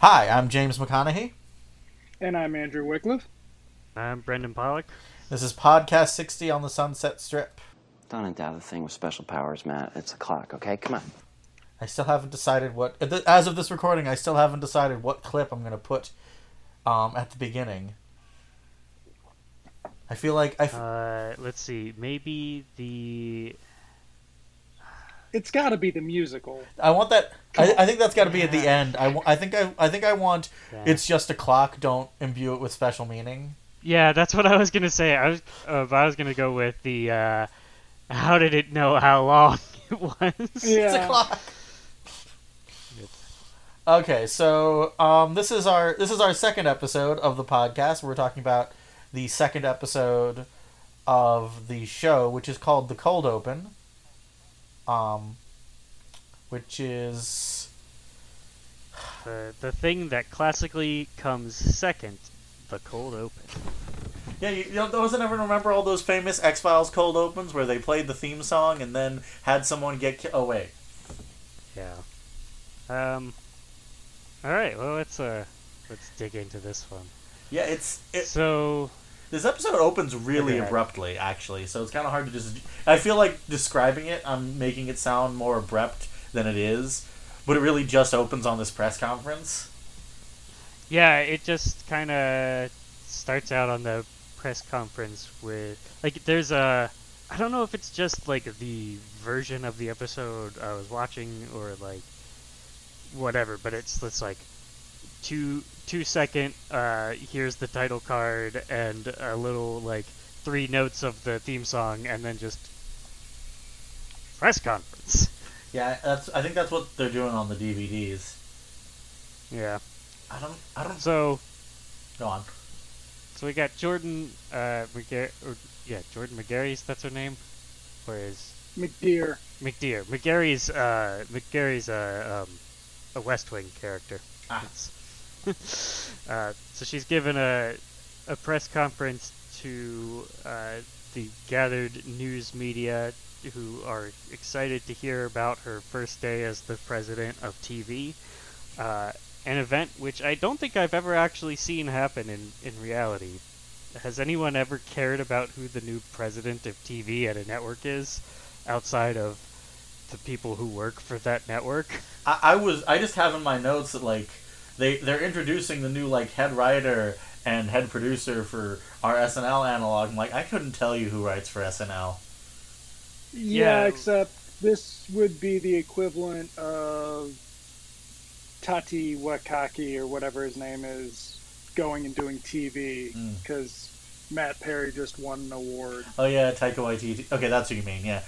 Hi, I'm James McConaughey. And I'm Andrew Wycliffe. I'm Brendan Pollock. This is Podcast 60 on the Sunset Strip. Don't endow the thing with special powers, Matt. It's a clock, okay? Come on. I still haven't decided what. As of this recording, I still haven't decided what clip I'm going to put um, at the beginning. I feel like I. F- uh, let's see. Maybe the. It's got to be the musical. I want that. I, I, think that's got to be at the end. I, I think I I think I want. Yeah. It's just a clock. Don't imbue it with special meaning. Yeah, that's what I was gonna say. I was uh, I was gonna go with the. Uh, how did it know how long it was? Yeah. It's a clock. Okay, so um, this is our this is our second episode of the podcast. We're talking about the second episode of the show, which is called the Cold Open. Um, which is the the thing that classically comes second, the cold open. Yeah, you, you know, doesn't everyone remember all those famous X Files cold opens where they played the theme song and then had someone get ki- oh wait. Yeah. Um. All right. Well, let's uh, let's dig into this one. Yeah, it's it, so. This episode opens really okay. abruptly, actually, so it's kind of hard to just. I feel like describing it, I'm making it sound more abrupt than it is, but it really just opens on this press conference. Yeah, it just kind of starts out on the press conference with like there's a I don't know if it's just like the version of the episode I was watching or like whatever, but it's it's like two two second uh here's the title card and a little like three notes of the theme song and then just press conference. Yeah, that's I think that's what they're doing on the DVDs. Yeah. I don't I don't So go on. So we got Jordan uh McGar- or, yeah, Jordan McGarry's that's her name? Or is McDeere. McDeere. McGarry's uh McGarry's uh um a West Wing character. Ah. uh, so she's given a a press conference to uh, the gathered news media who are excited to hear about her first day as the president of TV. Uh, an event which I don't think I've ever actually seen happen in, in reality. Has anyone ever cared about who the new president of TV at a network is outside of the people who work for that network? I, I was I just have in my notes that like they they're introducing the new like head writer and head producer for our SNL analog. I'm like I couldn't tell you who writes for SNL. Yeah, yeah, except this would be the equivalent of Tati Wakaki or whatever his name is going and doing TV because mm. Matt Perry just won an award. Oh yeah, Taika Waititi. Okay, that's what you mean. Yeah,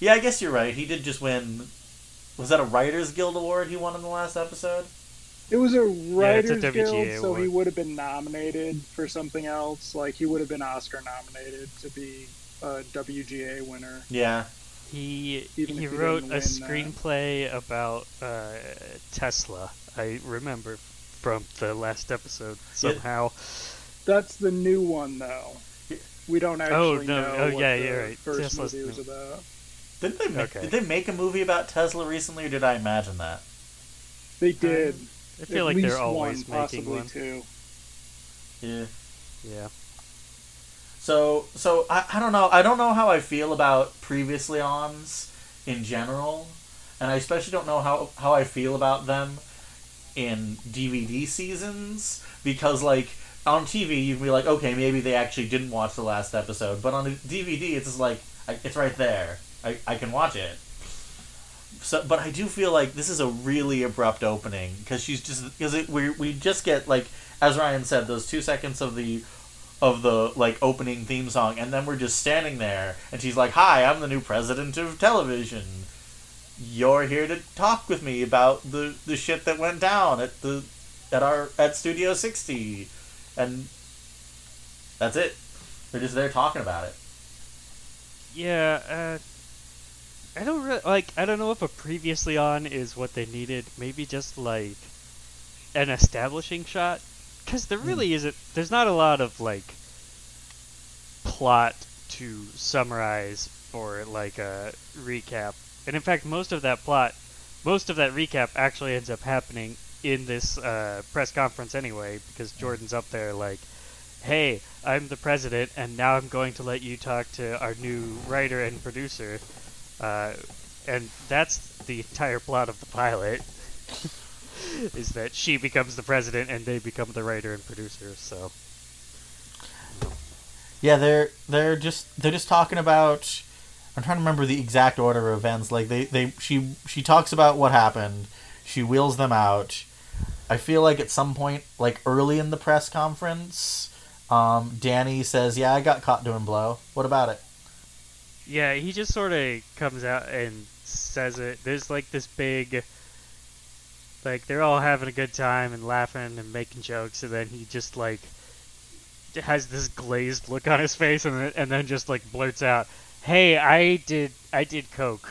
yeah. I guess you're right. He did just win. Was that a Writers Guild award he won in the last episode? It was a Writers yeah, a Guild, award. so he would have been nominated for something else. Like he would have been Oscar nominated to be a WGA winner. Yeah. He Even he wrote a screenplay that. about uh, Tesla. I remember from the last episode somehow. That's the new one, though. We don't actually oh, no. know oh, what yeah, the you're right. first Tesla's movie was about. Didn't they make, okay. did they make a movie about Tesla recently, or did I imagine that? They did. Um, I feel At like they're always one, making one. Two. Yeah. Yeah. So so I, I don't know I don't know how I feel about previously ons in general, and I especially don't know how how I feel about them in DVD seasons because like on TV you can be like okay maybe they actually didn't watch the last episode, but on a DVD it's just like it's right there I, I can watch it. So, but I do feel like this is a really abrupt opening because she's just because we we just get like as Ryan said those two seconds of the of the like opening theme song and then we're just standing there and she's like hi i'm the new president of television. You're here to talk with me about the the shit that went down at the at our at studio 60 and that's it. They're just there talking about it. Yeah uh i don't really like i don't know if a previously on is what they needed maybe just like an establishing shot because there really mm. isn't. There's not a lot of like plot to summarize for like a recap, and in fact, most of that plot, most of that recap actually ends up happening in this uh, press conference anyway because Jordan's up there like, "Hey, I'm the president, and now I'm going to let you talk to our new writer and producer," uh, and that's the entire plot of the pilot. is that she becomes the president and they become the writer and producer. So yeah, they're they're just they're just talking about. I'm trying to remember the exact order of events. Like they, they she she talks about what happened. She wheels them out. I feel like at some point, like early in the press conference, um, Danny says, "Yeah, I got caught doing blow. What about it?" Yeah, he just sort of comes out and says it. There's like this big, like they're all having a good time and laughing and making jokes, and then he just like has this glazed look on his face, and then, and then just like blurts out, "Hey, I did I did coke.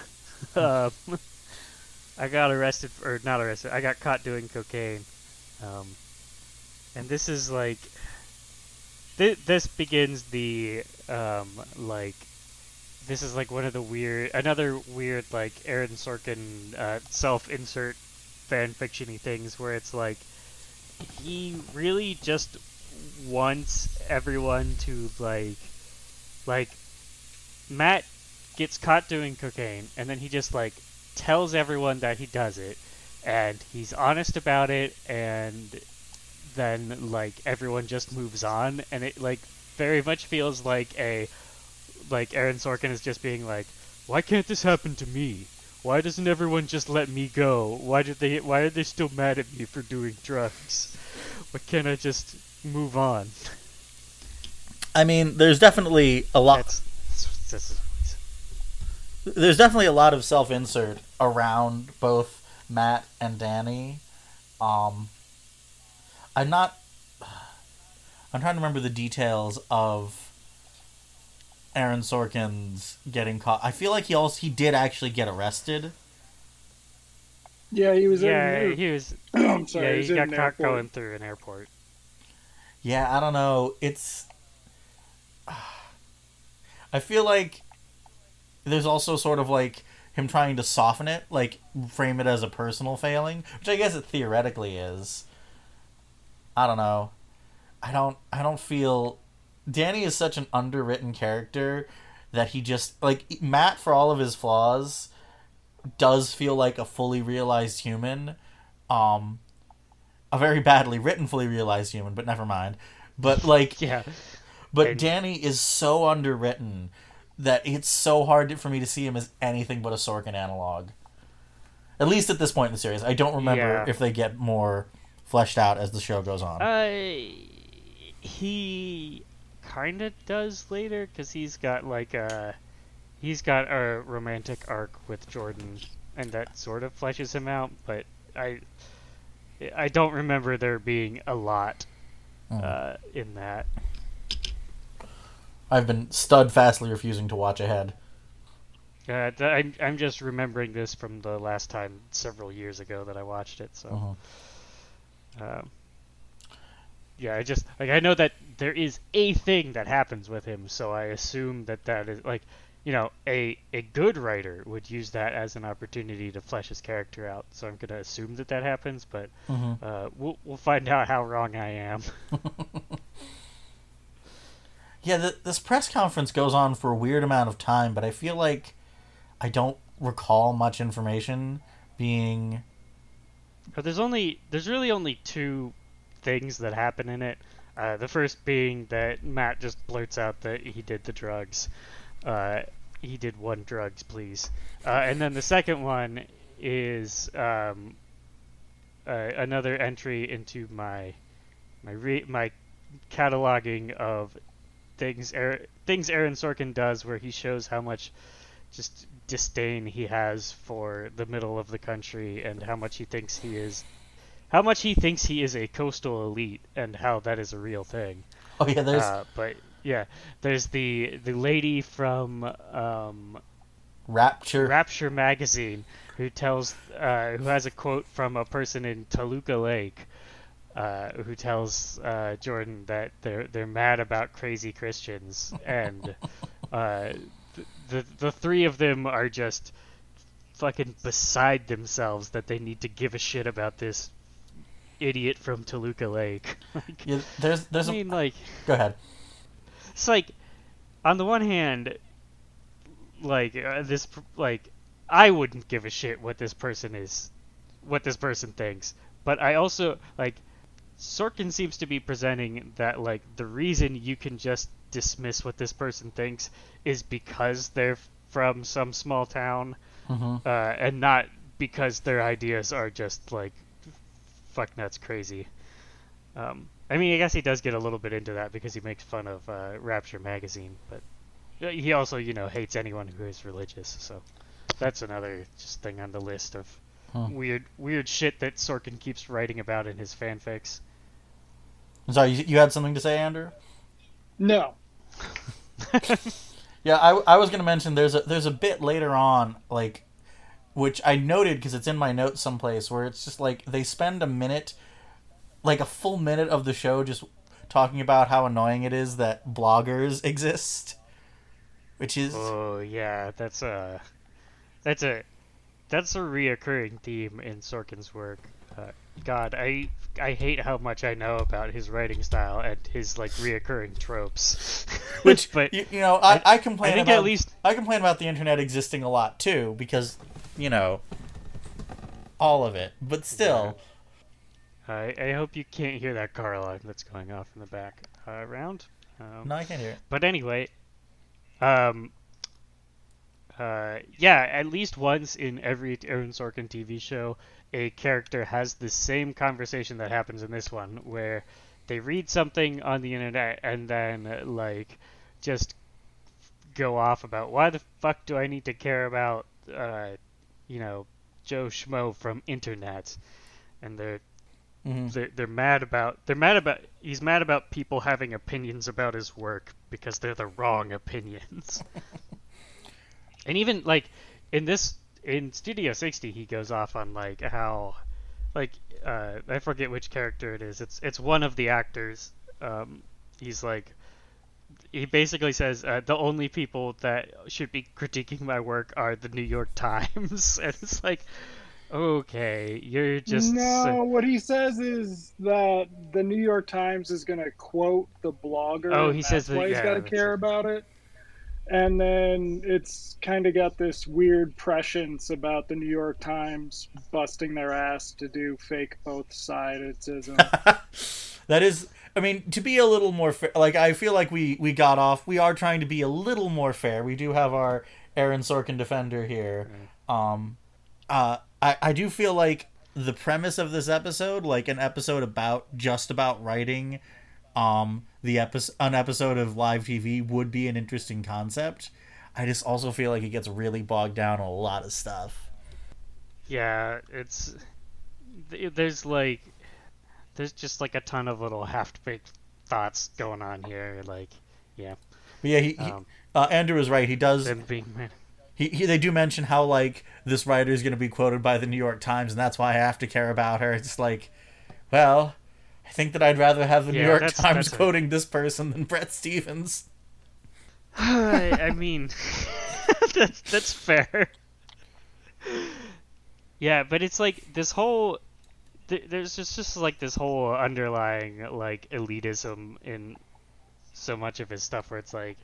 uh, I got arrested or not arrested. I got caught doing cocaine." Um, and this is like th- this begins the um, like this is like one of the weird another weird like Aaron Sorkin uh, self-insert fan fictiony things where it's like he really just wants everyone to like like Matt gets caught doing cocaine and then he just like tells everyone that he does it and he's honest about it and then like everyone just moves on and it like very much feels like a like Aaron Sorkin is just being like why can't this happen to me why doesn't everyone just let me go why did they why are they still mad at me for doing drugs why can't I just move on. I mean, there's definitely a lot. That's, that's, there's definitely a lot of self-insert around both Matt and Danny. Um, I'm not. I'm trying to remember the details of Aaron Sorkin's getting caught. I feel like he also he did actually get arrested. Yeah, he was. Yeah, in, he was. I'm sorry. Yeah, he, he got caught airport. going through an airport. Yeah, I don't know. It's. I feel like there's also sort of like him trying to soften it, like frame it as a personal failing, which I guess it theoretically is. I don't know. I don't. I don't feel. Danny is such an underwritten character that he just like Matt for all of his flaws does feel like a fully realized human. Um, a very badly written, fully realized human, but never mind. But like, yeah. But and... Danny is so underwritten that it's so hard for me to see him as anything but a Sorkin analog. At least at this point in the series, I don't remember yeah. if they get more fleshed out as the show goes on. Uh, he kind of does later because he's got like a he's got a romantic arc with Jordan, and that sort of fleshes him out. But I I don't remember there being a lot mm. uh, in that. I've been steadfastly refusing to watch ahead. Uh, I'm I'm just remembering this from the last time several years ago that I watched it. So, uh-huh. um, yeah, I just like I know that there is a thing that happens with him, so I assume that that is like you know, a a good writer would use that as an opportunity to flesh his character out. So I'm gonna assume that that happens, but mm-hmm. uh, we'll we'll find out how wrong I am. yeah, the, this press conference goes on for a weird amount of time, but I feel like I don't recall much information being. But there's only there's really only two things that happen in it. Uh, the first being that Matt just blurts out that he did the drugs uh, he did one drugs, please. Uh, and then the second one is um, uh, another entry into my my re- my cataloging of things er- things Aaron Sorkin does, where he shows how much just disdain he has for the middle of the country and how much he thinks he is how much he thinks he is a coastal elite and how that is a real thing. Oh yeah, there's uh, but yeah, there's the the lady from um, Rapture Rapture magazine who tells uh, who has a quote from a person in Toluca Lake. Uh, who tells uh, Jordan that they're they're mad about crazy Christians, and uh, the the three of them are just fucking beside themselves that they need to give a shit about this idiot from Toluca Lake. like, yeah, there's there's I mean, like, go ahead. It's like, on the one hand, like uh, this, like, I wouldn't give a shit what this person is, what this person thinks, but I also like. Sorkin seems to be presenting that like the reason you can just dismiss what this person thinks is because they're from some small town, mm-hmm. uh, and not because their ideas are just like fuck nuts crazy. Um, I mean, I guess he does get a little bit into that because he makes fun of uh, Rapture magazine, but he also, you know, hates anyone who is religious. So that's another just thing on the list of huh. weird, weird shit that Sorkin keeps writing about in his fanfics. Sorry, you, you had something to say, Andrew? No. yeah, I, I was gonna mention there's a there's a bit later on like which I noted because it's in my notes someplace where it's just like they spend a minute, like a full minute of the show just talking about how annoying it is that bloggers exist, which is oh yeah, that's a that's a that's a reoccurring theme in Sorkin's work. Uh, God, I I hate how much I know about his writing style and his like reoccurring tropes. Which, but you, you know, I, I, I complain. I think about, at least I complain about the internet existing a lot too because, you know, all of it. But still, yeah. I I hope you can't hear that car alarm that's going off in the back uh, round. Um, no, I can't hear it. But anyway, um, uh, yeah, at least once in every Aaron Sorkin TV show, a character has the same conversation that happens in this one, where they read something on the internet and then like just go off about why the fuck do I need to care about uh, you know Joe Schmo from internet, and they're mm-hmm. they're, they're mad about they're mad about he's mad about people having opinions about his work because they're the wrong opinions. and even like in this in Studio 60 he goes off on like how like uh, I forget which character it is. It's it's one of the actors. Um, he's like he basically says uh, the only people that should be critiquing my work are the New York Times, and it's like, okay, you're just no. what he says is that the New York Times is going to quote the blogger. Oh, he says that, why yeah, he's got to care about it and then it's kind of got this weird prescience about the New York Times busting their ass to do fake both sidedism. that is, I mean, to be a little more fair, like I feel like we we got off. We are trying to be a little more fair. We do have our Aaron Sorkin defender here. Mm. Um, uh, I I do feel like the premise of this episode, like an episode about just about writing, um the episode an episode of live TV would be an interesting concept. I just also feel like it gets really bogged down a lot of stuff. Yeah, it's there's like there's just like a ton of little half-baked thoughts going on here. Like, yeah. But yeah, he, um, he uh, Andrew is right. He does. He, he, they do mention how like this writer is going to be quoted by the New York Times, and that's why I have to care about her. It's like, well, I think that I'd rather have the yeah, New York that's, Times that's quoting a... this person than Bret Stephens. I, I mean, that's that's fair. Yeah, but it's like this whole th- there's just just like this whole underlying like elitism in so much of his stuff where it's like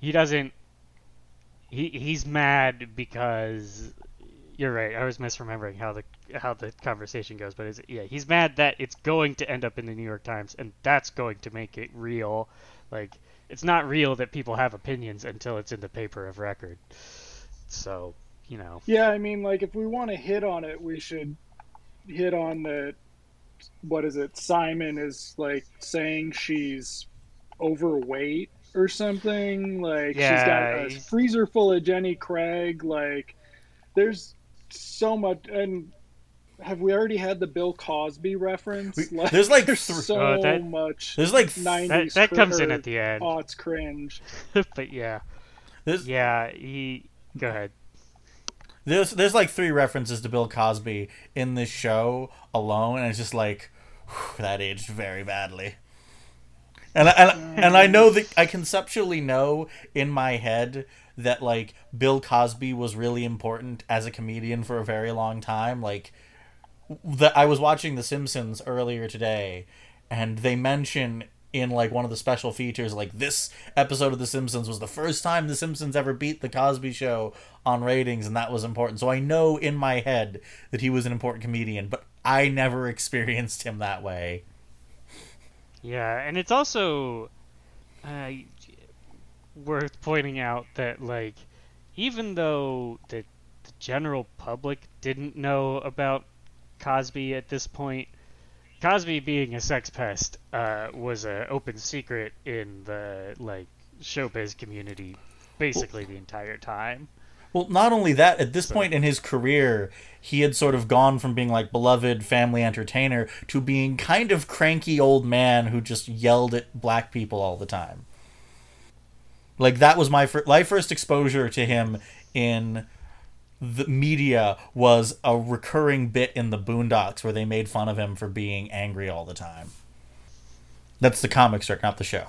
he doesn't he he's mad because you're right. I was misremembering how the how the conversation goes, but yeah, he's mad that it's going to end up in the New York Times, and that's going to make it real. Like it's not real that people have opinions until it's in the paper of record. So you know. Yeah, I mean, like if we want to hit on it, we should hit on the what is it? Simon is like saying she's overweight or something. Like yeah, she's got a freezer full of Jenny Craig. Like there's so much and have we already had the Bill Cosby reference? We, like, there's like there's th- so uh, that, much. There's like 90s that, that comes in at the end. Oh, it's cringe. but yeah, there's, yeah. He go ahead. There's there's like three references to Bill Cosby in this show alone, and it's just like whew, that aged very badly. And I, and, and I know that I conceptually know in my head that like Bill Cosby was really important as a comedian for a very long time. Like that I was watching The Simpsons earlier today, and they mention in like one of the special features like this episode of The Simpsons was the first time The Simpsons ever beat The Cosby Show on ratings, and that was important. So I know in my head that he was an important comedian, but I never experienced him that way. Yeah, and it's also uh, worth pointing out that like even though the, the general public didn't know about Cosby at this point, Cosby being a sex pest uh, was an open secret in the like showbiz community basically the entire time. Well, not only that, at this so. point in his career, he had sort of gone from being like beloved family entertainer to being kind of cranky old man who just yelled at black people all the time. Like that was my fir- my first exposure to him in the media was a recurring bit in the Boondocks where they made fun of him for being angry all the time. That's the comic strip, not the show.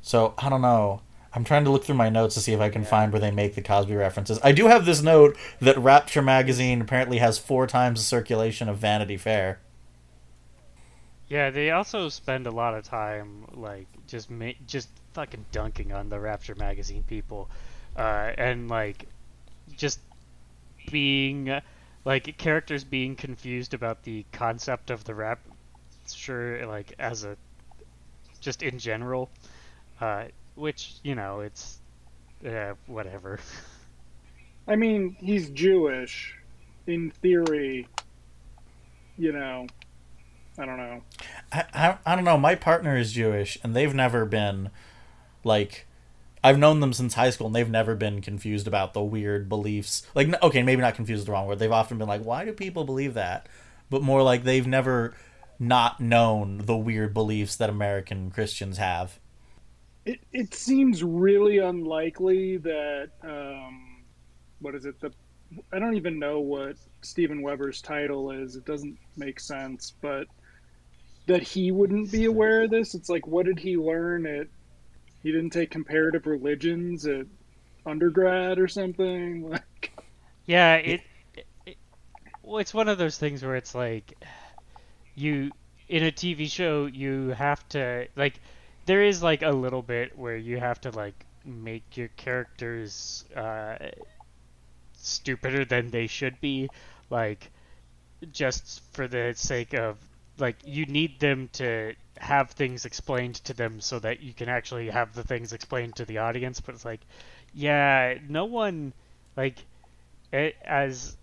So I don't know. I'm trying to look through my notes to see if I can yeah. find where they make the Cosby references. I do have this note that Rapture magazine apparently has four times the circulation of Vanity Fair. Yeah, they also spend a lot of time like just ma- just fucking dunking on the Rapture magazine people, uh, and like just being like characters being confused about the concept of the Rapture, like as a just in general. Uh, which you know it's uh, whatever. I mean, he's Jewish, in theory. You know, I don't know. I, I, I don't know. My partner is Jewish, and they've never been like. I've known them since high school, and they've never been confused about the weird beliefs. Like, okay, maybe not confused is the wrong word. They've often been like, "Why do people believe that?" But more like they've never not known the weird beliefs that American Christians have it, it seems really unlikely that um, what is it the I don't even know what Steven Weber's title is. It doesn't make sense, but that he wouldn't be aware of this. It's like what did he learn at he didn't take comparative religions at undergrad or something like Yeah, it, it, well it's one of those things where it's like you in a TV show you have to like there is like a little bit where you have to like make your characters uh, stupider than they should be, like just for the sake of like you need them to have things explained to them so that you can actually have the things explained to the audience. But it's like, yeah, no one like it, as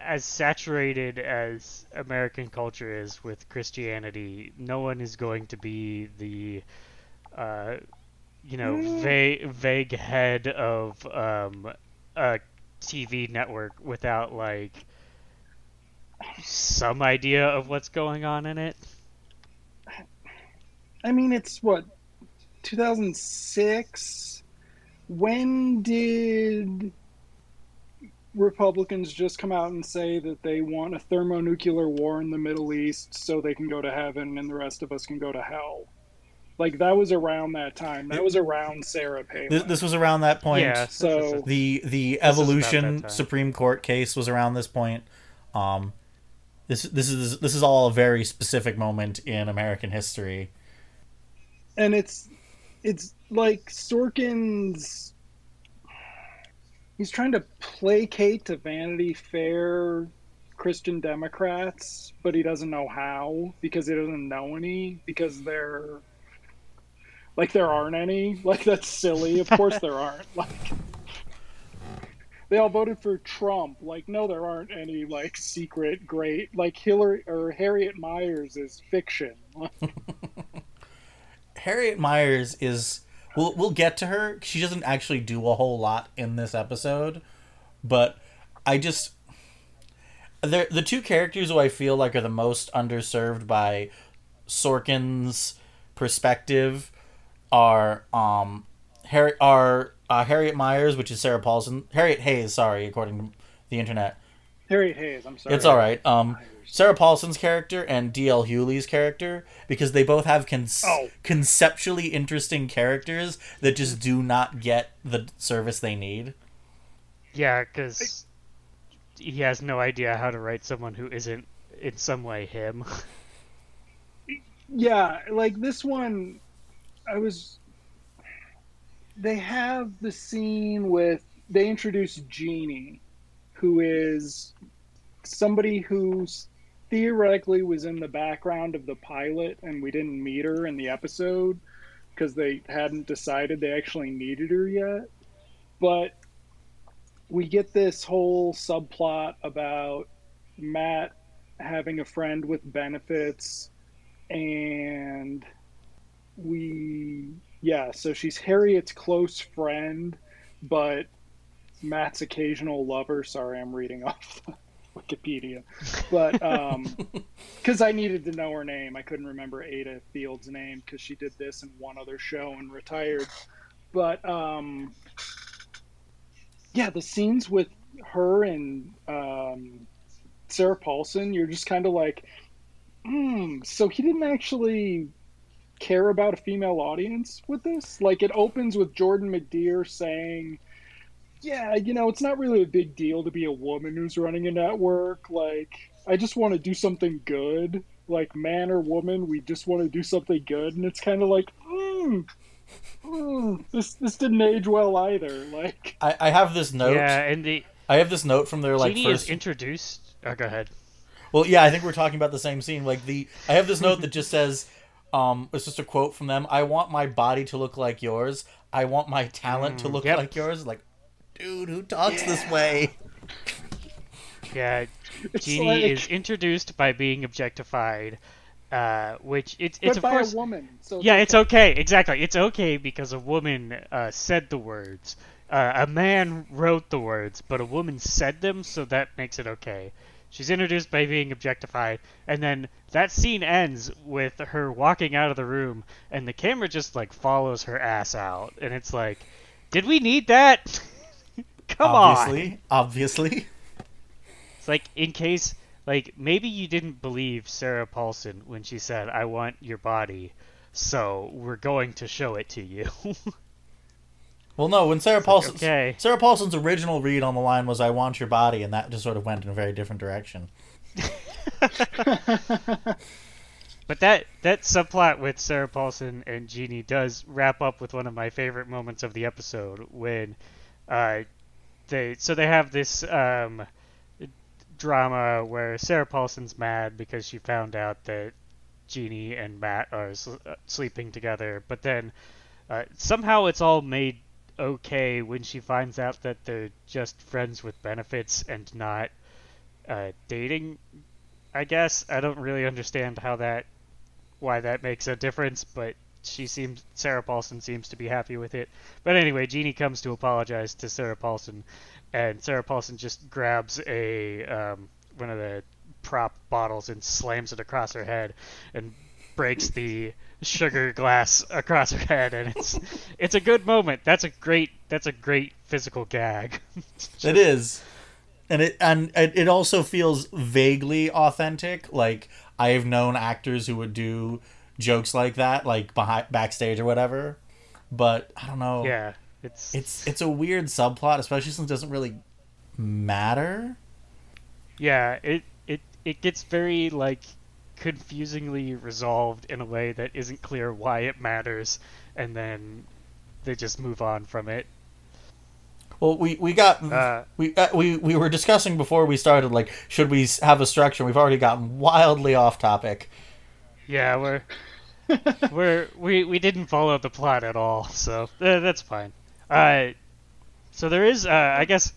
as saturated as American culture is with Christianity, no one is going to be the, uh, you know, mm. vague, vague head of um, a TV network without like some idea of what's going on in it. I mean, it's what 2006. When did Republicans just come out and say that they want a thermonuclear war in the Middle East so they can go to heaven and the rest of us can go to hell. Like that was around that time. That was around Sarah Palin. This, this was around that point. Yeah. So the the evolution Supreme Court case was around this point. Um, this this is this is all a very specific moment in American history. And it's it's like Sorkin's he's trying to placate to Vanity Fair Christian Democrats, but he doesn't know how because he doesn't know any because they're like there aren't any. Like that's silly. Of course there aren't. Like they all voted for Trump. Like no, there aren't any like secret great like Hillary or Harriet Myers is fiction. Harriet Myers is we'll we'll get to her. She doesn't actually do a whole lot in this episode, but I just the the two characters who I feel like are the most underserved by Sorkin's perspective are um Harry are uh, Harriet Myers, which is Sarah Paulson, Harriet Hayes, sorry, according to the internet. Harriet Hayes, I'm sorry. It's all right. Um, Sarah Paulson's character and D.L. Hughley's character because they both have con- oh. conceptually interesting characters that just do not get the service they need. Yeah, because he has no idea how to write someone who isn't in some way him. yeah, like this one, I was. They have the scene with they introduce Jeannie, who is somebody who's theoretically was in the background of the pilot and we didn't meet her in the episode because they hadn't decided they actually needed her yet. But we get this whole subplot about Matt having a friend with benefits and we yeah, so she's Harriet's close friend, but Matt's occasional lover. Sorry, I'm reading off Wikipedia, but um, because I needed to know her name, I couldn't remember Ayda Field's name because she did this in one other show and retired. But um, yeah, the scenes with her and um, Sarah Paulson, you're just kind of like, hmm. So he didn't actually care about a female audience with this. Like it opens with Jordan McDeere saying yeah, you know, it's not really a big deal to be a woman who's running a network. Like, I just want to do something good. Like, man or woman, we just want to do something good. And it's kind of like, mm, mm, this this didn't age well either. Like, I, I have this note. Yeah, and the I have this note from their like Jeannie first. is introduced. Oh, go ahead. Well, yeah, I think we're talking about the same scene. Like the, I have this note that just says, um, it's just a quote from them. I want my body to look like yours. I want my talent to look yep. like yours. Like, dude, who talks this way? Yeah, It's Jeannie like- is introduced by being objectified, uh, which it's it's but of by course a woman. So yeah, it's okay. Exactly, it's okay because a woman uh, said the words. Uh, a man wrote the words, but a woman said them, so that makes it okay. She's introduced by being objectified, and then that scene ends with her walking out of the room, and the camera just like follows her ass out, and it's like, did we need that? Come on. obviously, obviously. It's like in case like maybe you didn't believe Sarah Paulson when she said I want your body, so we're going to show it to you. Well, no, when Sarah Paulson, okay. Sarah Paulson's original read on the line was "I want your body," and that just sort of went in a very different direction. but that that subplot with Sarah Paulson and Jeannie does wrap up with one of my favorite moments of the episode when uh they so they have this um drama where Sarah Paulson's mad because she found out that Jeannie and Matt are s- uh, sleeping together, but then uh, somehow it's all made okay when she finds out that they're just friends with benefits and not uh, dating. I guess I don't really understand how that, why that makes a difference, but she seems Sarah Paulson seems to be happy with it. But anyway, Jeannie comes to apologize to Sarah Paulson, and Sarah Paulson just grabs a um, one of the prop bottles and slams it across her head, and breaks the sugar glass across her head, and it's it's a good moment. That's a great that's a great physical gag. It is, and it and it it also feels vaguely authentic. Like I've known actors who would do jokes like that, like behind backstage or whatever. But I don't know. yeah, it's It's it's a weird subplot, especially since it doesn't really matter. yeah it it it gets very like confusingly resolved in a way that isn't clear why it matters, and then they just move on from it. Well, we we got Uh, we uh, we we were discussing before we started, like should we have a structure? We've already gotten wildly off topic. Yeah, we're we're we we didn't follow the plot at all, so uh, that's fine. Uh, so there is, uh, I guess,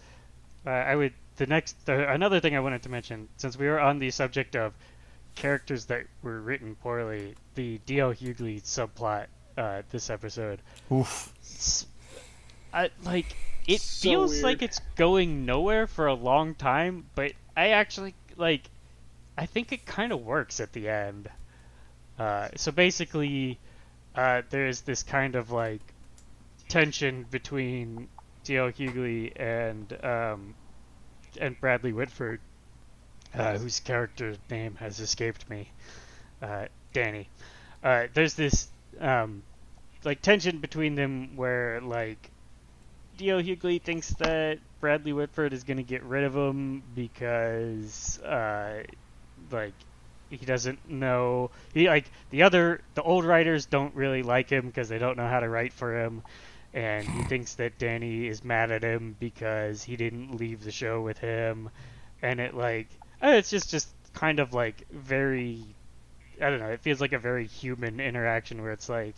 uh, I would the next the, another thing I wanted to mention since we were on the subject of characters that were written poorly, the D.L. Hughley subplot uh, this episode. Oof. I, like it So feels weird. like it's going nowhere for a long time, but I actually like I think it kind of works at the end. Uh, so basically, uh, there's this kind of like tension between D.L. Hughley and um, and Bradley Whitford, uh, whose character name has escaped me, uh, Danny. Uh, there's this um, like tension between them where like D.L. Hughley thinks that Bradley Whitford is going to get rid of him because, uh, like, he doesn't know. He like the other the old writers don't really like him because they don't know how to write for him, and he thinks that Danny is mad at him because he didn't leave the show with him, and it like uh, it's just just kind of like very I don't know. It feels like a very human interaction where it's like,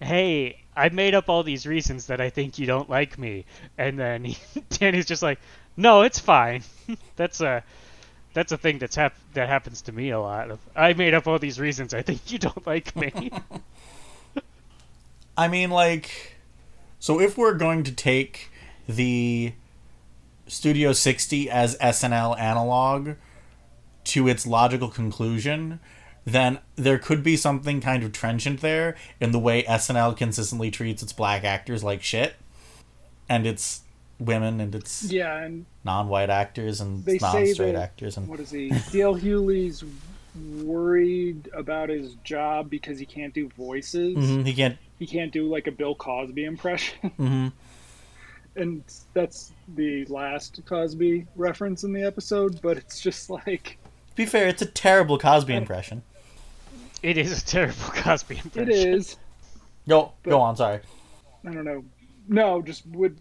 "Hey, I made up all these reasons that I think you don't like me," and then he, Danny's just like, "No, it's fine. that's a that's a thing that's hap- that happens to me a lot. I made up all these reasons I think you don't like me." I mean, like, so if we're going to take the Studio 60 as SNL analog to its logical conclusion, then there could be something kind of trenchant there in the way SNL consistently treats its black actors like shit, and its women and its yeah, and non-white actors and non-straight that actors and what is he? D.L. Hughley's worried about his job because he can't do voices. Mhm, he can't. He can't do like a Bill Cosby impression, hmm and that's the last Cosby reference in the episode. But it's just like To be fair, it's a terrible Cosby impression. it is a terrible Cosby impression. it is. Go, But- go on. Sorry. I don't know. No, just would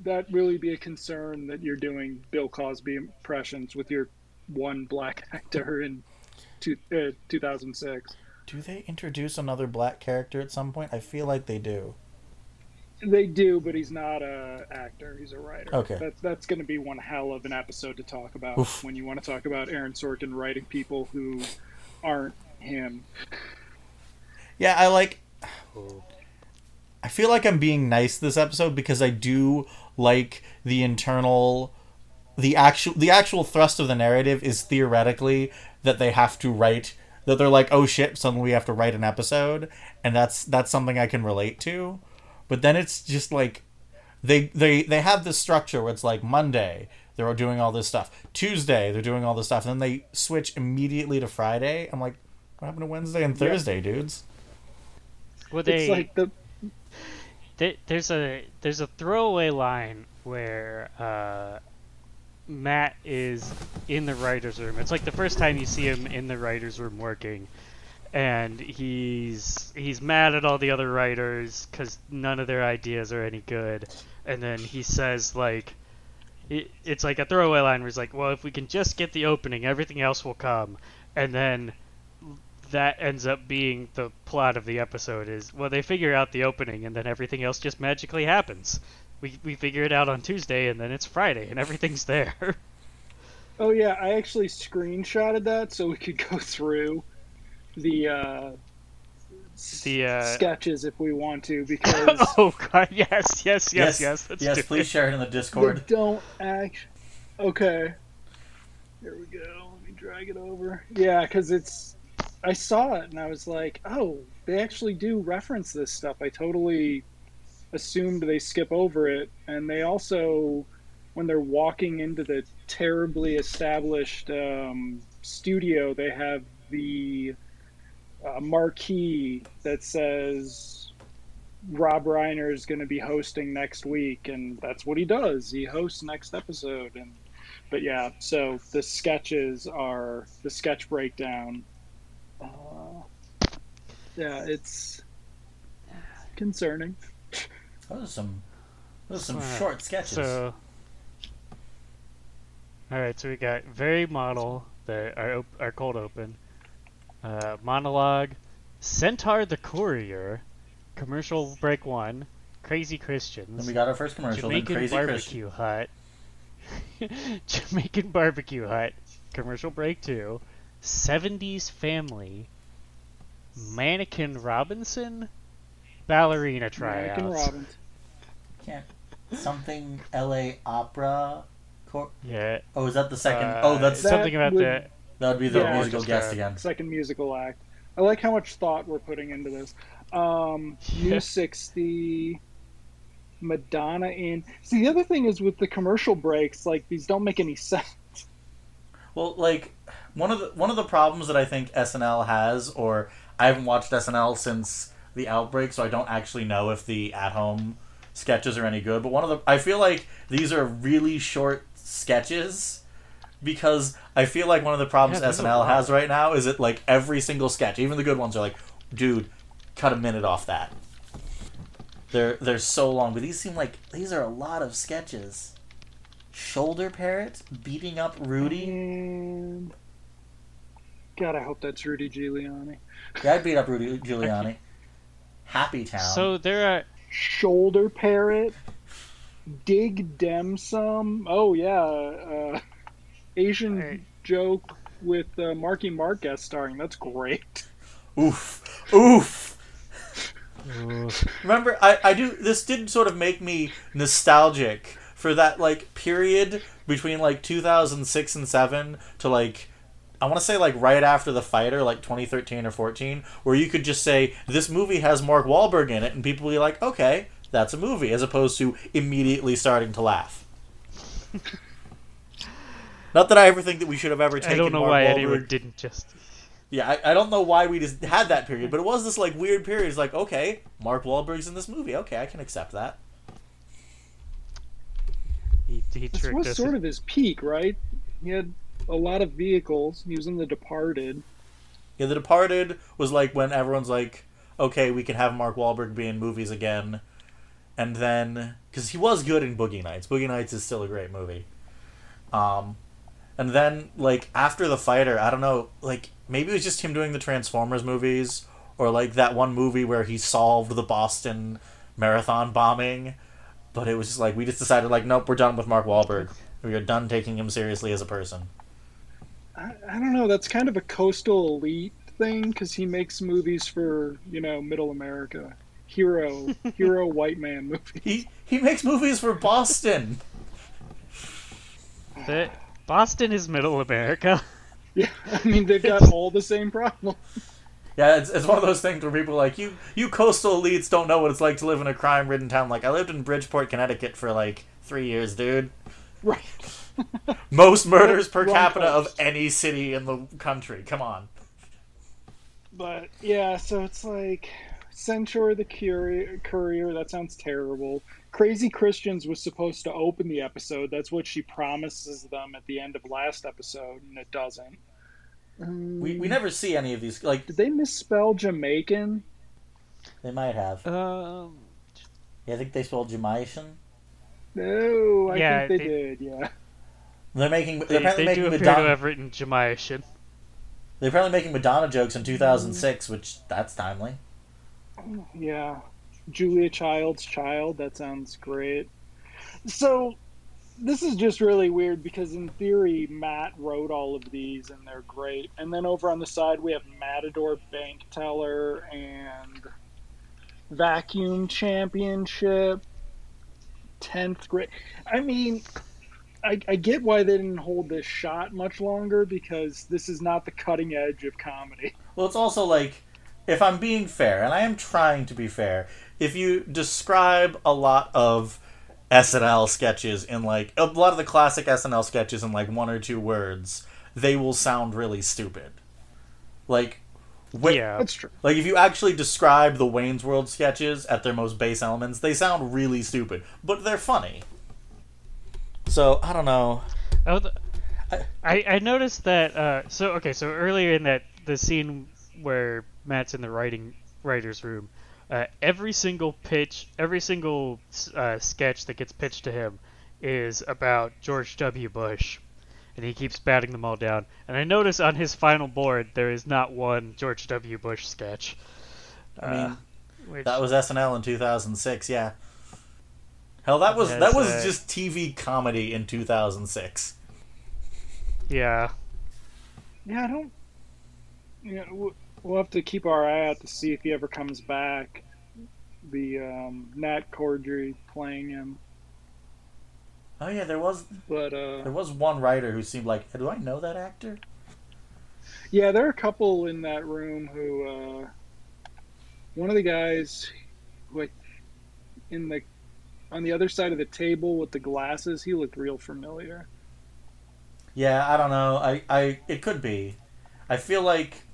that really be a concern that you're doing Bill Cosby impressions with your one black actor in two, uh, 2006? Do they introduce another black character at some point? I feel like they do. They do, but he's not a actor. He's a writer. Okay. That's that's going to be one hell of an episode to talk about Oof. when you want to talk about Aaron Sorkin writing people who aren't him. Yeah, I like. I feel like I'm being nice this episode because I do like the internal the actual the actual thrust of the narrative is theoretically that they have to write that they're like oh shit suddenly we have to write an episode and that's that's something I can relate to but then it's just like they they they have this structure where it's like Monday they're doing all this stuff Tuesday they're doing all this stuff and then they switch immediately to Friday I'm like what happened to Wednesday and Yeah. Thursday dudes Well, they It's like the Th- there's a there's a throwaway line where uh, Matt is in the writers' room. It's like the first time you see him in the writers' room working, and he's he's mad at all the other writers because none of their ideas are any good. And then he says like, it, it's like a throwaway line where he's like, "Well, if we can just get the opening, everything else will come." And then that ends up being the plot of the episode is well they figure out the opening and then everything else just magically happens we, we figure it out on tuesday and then it's friday and everything's there Oh yeah, I actually screenshotted that so we could go through the uh, The, uh, sketches if we want to because oh god yes yes yes yes let's yes please it. share it in the they Discord don't act. Okay, here we go. Let me drag it over. Yeah, because it's. I saw it and I was like, oh, they actually do reference this stuff. I totally assumed they skip over it, and they also, when they're walking into the terribly established um, studio, they have the uh, marquee that says Rob Reiner is going to be hosting next week, and that's what he does. He hosts next episode, and but yeah. So the sketches are the sketch breakdown. Uh, yeah, it's concerning. those are some those are some Uh, short sketches so all right so we got very model the our, op- our cold open uh, monologue centaur the courier commercial break one crazy christians then we got our first commercial then Jamaican crazy Christian barbecue hut. Jamaican barbecue hut. Commercial break two. 70s family. Mannequin Robinson. Ballerina tryouts. American Robbins. can't something LA opera cor- Yeah. oh is that the second uh, oh that's That something about would- the. that would be the Yeah. musical guest again Second musical act. I like how much thought we're putting into this. Um, Yeah. New 60, Madonna in. See, the other thing is with the commercial breaks, like these don't make any sense. Well, like one of the one of the problems that I think SNL has, or I haven't watched SNL since the outbreak, so I don't actually know if the at home sketches are any good, but one of the I feel like these are really short sketches because I feel like one of the problems Yeah, SNL has right now is that like every single sketch, even the good ones, are like, dude, cut a minute off that. They're they're so long, but these seem like these are a lot of sketches. Shoulder parrot beating up Rudy. And God, I hope that's Rudy Giuliani. Yeah, I'd beat up Rudy Giuliani. Happy Town. So there are Shoulder parrot. Dig dem some. Oh yeah, uh, Asian Hey. joke with uh, Marky Mark guest starring. That's great. oof, oof. Remember, I, I do. This did sort of make me nostalgic for that like period between like 2006 and seven to like. I want to say like right after the fighter, like 2013 or 14, where you could just say this movie has Mark Wahlberg in it, and people would be like, okay, that's a movie, as opposed to immediately starting to laugh. Not that I ever think that we should have ever taken. I don't know Mark why Wahlberg anyone didn't just. yeah, I, I don't know why we just had that period, but it was this like weird period. It's like, okay, Mark Wahlberg's in this movie. Okay, I can accept that. He, he This was us. sort of his peak, right? He had a lot of vehicles. He was in The Departed. Yeah, The Departed was like when everyone's like, okay, we can have Mark Wahlberg be in movies again, and then because he was good in Boogie Nights. Boogie Nights is still a great movie. Um, and then like after the fighter, I don't know, like maybe it was just him doing the Transformers movies, or like that one movie where he solved the Boston Marathon bombing. But it was just like we just decided like, nope, we're done with Mark Wahlberg. We are done taking him seriously as a person. I, I don't know. That's kind of a coastal elite thing because he makes movies for you know middle America. Hero, hero white man movie. He he makes movies for Boston. Boston is middle America. Yeah, I mean they've got all the same problems. Yeah, it's, it's one of those things where people are like you you coastal elites don't know what it's like to live in a crime ridden town. Like I lived in Bridgeport, Connecticut for like three years, dude. Right. Most murders per Wrong capita of any city in the country. Come on. But yeah, so it's like Censure the Courier, Courier. That sounds terrible. Crazy Christians was supposed to open the episode. That's what she promises them at the end of last episode, and it doesn't. Um, We, we never see any of these. Like Did they misspell Jamaican? they might have. Um, Yeah, I think they spelled Jamaican. No, I Yeah, think they, they- did. Yeah. They're making. They're they, apparently they do making appear to Madonna. have written Jamaican. They're apparently making Madonna jokes in 2006, which that's timely. Yeah. Julia Child's child. That sounds great. So, this is just really weird because, in theory, Matt wrote all of these and they're great. And then over on the side, we have Matador Bank Teller and Vacuum Championship. 10th grade. I mean, I, I get why they didn't hold this shot much longer because this is not the cutting edge of comedy. Well, it's also like, if I'm being fair, and I am trying to be fair, if you describe a lot of SNL sketches in like a lot of the classic SNL sketches in like one or two words, they will sound really stupid. Like, wh- yeah. That's true. like if you actually describe the Wayne's World sketches at their most base elements, they sound really stupid, but they're funny. So I don't know. Oh, the, I- I I noticed that. Uh, so okay, so earlier in that the scene where Matt's in the writing writers room, uh, every single pitch, every single uh, sketch that gets pitched to him is about George W. Bush, and he keeps batting them all down. And I notice on his final board there is not one George W. Bush sketch. I mean, Uh, which, That was SNL in 2006, yeah. Hell, that was Yes, that was uh, just TV comedy in 2006. yeah. Yeah, I don't. Yeah, we'll- we'll have to keep our eye out to see if he ever comes back. The um, Nate Corddry playing him, Oh yeah, there was but uh, there was one writer who seemed like, do I know that actor? yeah, there are a couple in that room who. Uh, one of the guys, who in the on the other side of the table with the glasses, he looked real familiar. Yeah, I don't know. I, I it could be. I feel like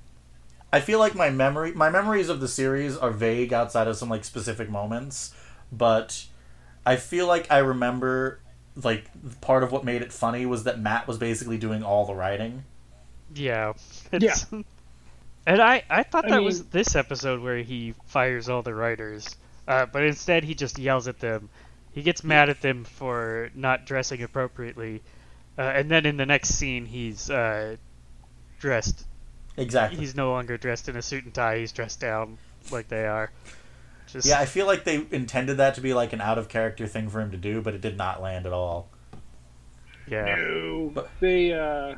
I feel like my memory my memories of the series are vague outside of some like specific moments, but I feel like I remember like part of what made it funny was that Matt was basically doing all the writing. Yeah. It's, yeah. And I, I thought I that mean- was this episode where he fires all the writers, uh, but instead he just yells at them. He gets mad at them for not dressing appropriately, uh, and then in the next scene he's uh, dressed. Exactly. He's no longer dressed in a suit and tie. He's dressed down like they are. Just, Yeah, I feel like they intended that to be like an out of character thing for him to do, but it did not land at all. yeah. No, But- they. Uh,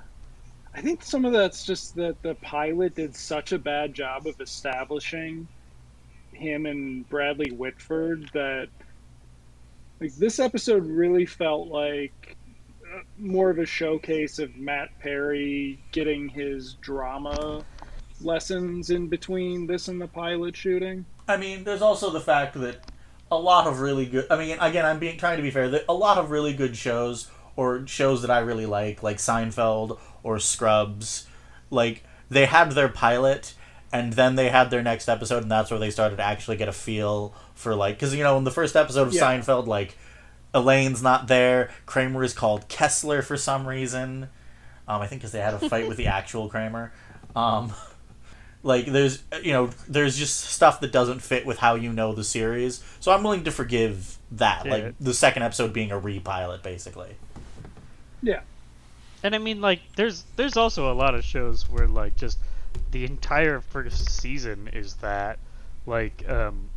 I think some of that's just that the pilot did such a bad job of establishing him and Bradley Whitford that like this episode really felt like more of a showcase of Matt Perry getting his drama lessons in between this and the pilot shooting. I mean, there's also the fact that a lot of really good. I mean, again, I'm being trying to be fair. That a lot of really good shows or shows that I really like, like Seinfeld or Scrubs, like they had their pilot and then they had their next episode, and that's where they started to actually get a feel for like, because you know, in the first episode of Yeah. Seinfeld, like Elaine's not there. Kramer is called Kessler for some reason. Um, I think because they had a fight with the actual Kramer. Um, like there's you know there's just stuff that doesn't fit with how you know the series so i'm willing to forgive that Yeah. like the second episode being a repilot basically Yeah. And I mean, like, there's there's also a lot of shows where like just the entire first season is that, like, um,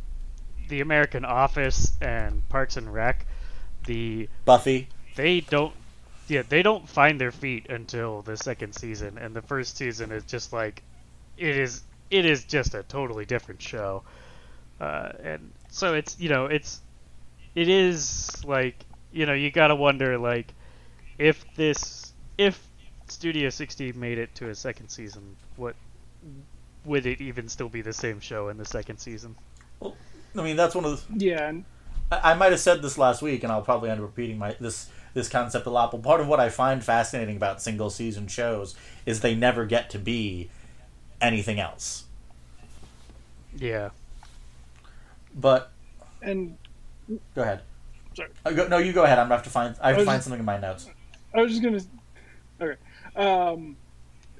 the American Office and Parks and Rec, the buffy they don't, yeah, they don't find their feet until the second season, and the first season is just like, it is it is just a totally different show, uh, and so it's you know it's it is like you know you gotta wonder like if this if Studio 60 made it to a second season, what would it even still be the same show in the second season? Well, i mean that's one of the Yeah, and I, I might have said this last week and i'll probably end up repeating my this this concept a lot but part of what i find fascinating about single season shows is they never get to be anything else Yeah. but and go ahead Sorry. Uh, go, no you go ahead i'm gonna have to find i have to find just- something in my notes I was just gonna. Okay. Um,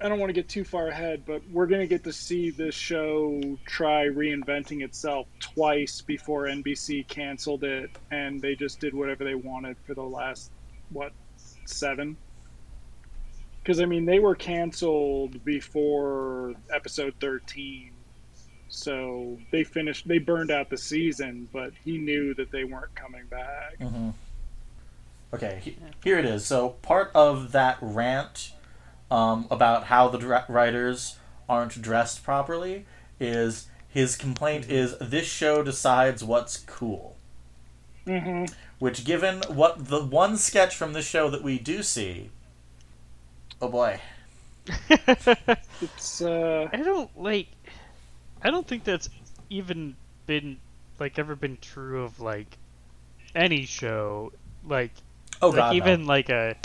I don't want to get too far ahead, but we're gonna get to see this show try reinventing itself twice before NBC canceled it, and they just did whatever they wanted for the last what seven. Because I mean, they were canceled before episode thirteen, so they finished. They burned out the season, but he knew that they weren't coming back. hmm Okay, he- here it is. So part of that rant um, about how the dra- writers aren't dressed properly is his complaint is this show decides what's cool. hmm Which, given what the one sketch from this show that we do see, oh boy, It's uh. I don't like. I don't think that's even been like ever been true of like any show. Like, oh like god, no. even like a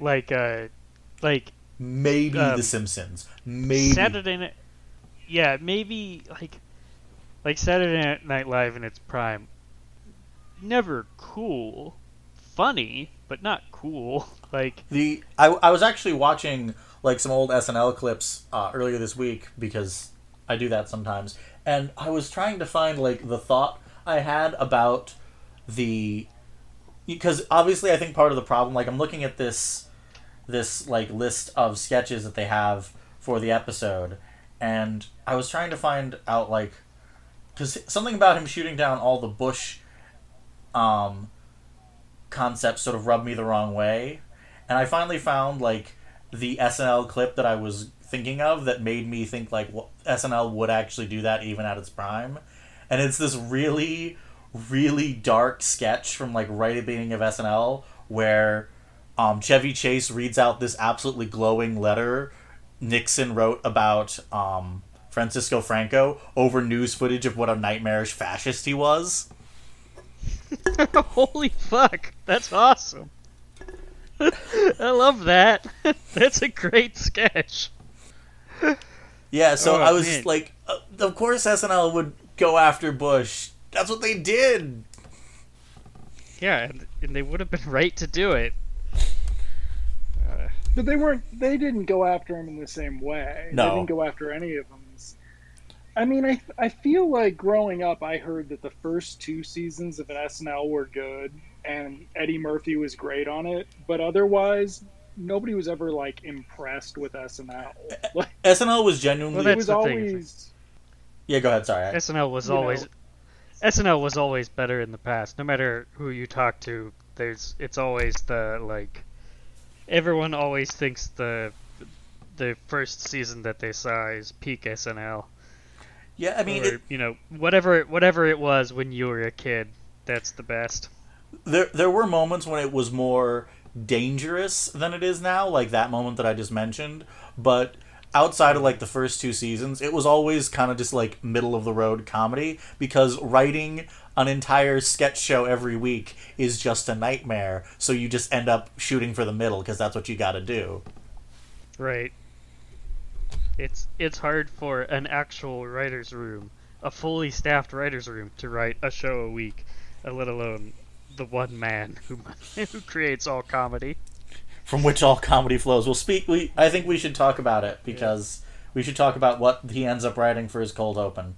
like a like maybe um, The Simpsons, maybe Saturday Night. Yeah, maybe like like Saturday Night Live in its prime. Never cool, funny, but not cool. Like The I, I was actually watching like some old SNL clips uh, earlier this week because I do that sometimes, and I was trying to find like the thought I had about the because obviously I think part of the problem like I'm looking at this this like list of sketches that they have for the episode, and I was trying to find out like because something about him shooting down all the Bush um concepts sort of rubbed me the wrong way. And I finally found like the SNL clip that I was thinking of that made me think like well, SNL would actually do that even at its prime, and it's this really, really dark sketch from like right at the beginning of SNL where um, Chevy Chase reads out this absolutely glowing letter Nixon wrote about um, Francisco Franco over news footage of what a nightmarish fascist he was. Holy fuck, that's awesome. I love that. that's a great sketch. Yeah, so Oh, I was man. like, uh, of course SNL would go after Bush. That's what they did. Yeah, and, and they would have been right to do it. But they weren't. They didn't go after him in the same way. No. They didn't go after any of them. I mean, I I feel like growing up, I heard that the first two seasons of an SNL were good, and Eddie Murphy was great on it. But otherwise, nobody was ever like impressed with SNL. Like, SNL was genuinely. Well, it was the thing. always. yeah, go ahead. Sorry. I- SNL was You always know. SNL was always better in the past. No matter who you talk to, there's it's always the like everyone always thinks the the first season that they saw is peak SNL. yeah, I mean, or, it, you know, whatever whatever it was when you were a kid, that's the best. there there were moments when it was more dangerous than it is now, like that moment that I just mentioned. But outside of like the first two seasons, it was always kind of just like middle of the road comedy because writing an entire sketch show every week is just a nightmare. So you just end up shooting for the middle because that's what you got to do. Right. It's it's hard for an actual writer's room, a fully staffed writer's room, to write a show a week, let alone the one man who who creates all comedy. From which all comedy flows. We'll speak. We I think we should talk about it because we should talk about what he ends up writing for his cold open.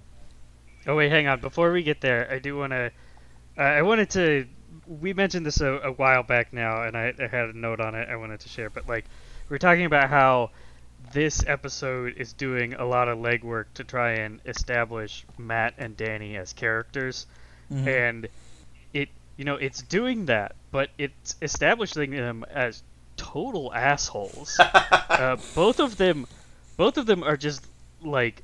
Oh wait, hang on. Before we get there, I do want to. Uh, I wanted to. We mentioned this a, a while back now, and I, I had a note on it I wanted to share. But like, we're talking about how this episode is doing a lot of legwork to try and establish Matt and Danny as characters, Mhm. and it, you know, it's doing that, but it's establishing them as total assholes. uh, both of them, both of them are just like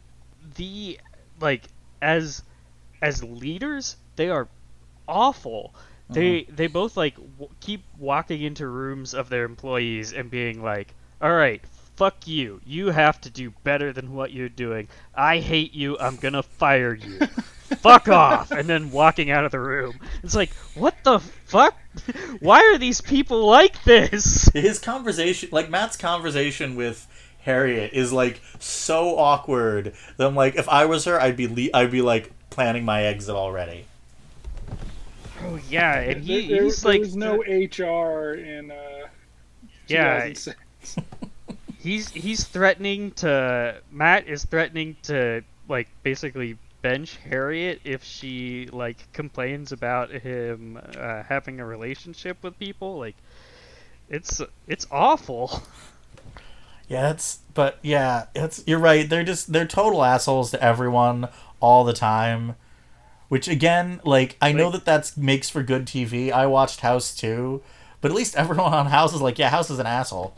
the like as as leaders they are awful. They uh-huh. they both like w- keep walking into rooms of their employees and being like, "All right, fuck you. You have to do better than what you're doing. I hate you. I'm gonna fire you. fuck off!" And then walking out of the room. It's like, what the fuck? Why are these people like this? his conversation like matt's conversation with harriet is like so awkward that i'm like if i was her i'd be le- i'd be like planning my exit already. Oh yeah, and he, there, he's there like was no HR in uh, Yeah. he's he's threatening to Matt is threatening to like basically bench Harriet if she like complains about him uh, having a relationship with people. Like it's it's awful yeah it's but yeah it's you're right they're just they're total assholes to everyone all the time which again like i know that that's makes for good tv i watched house too but at least everyone on house is like yeah house is an asshole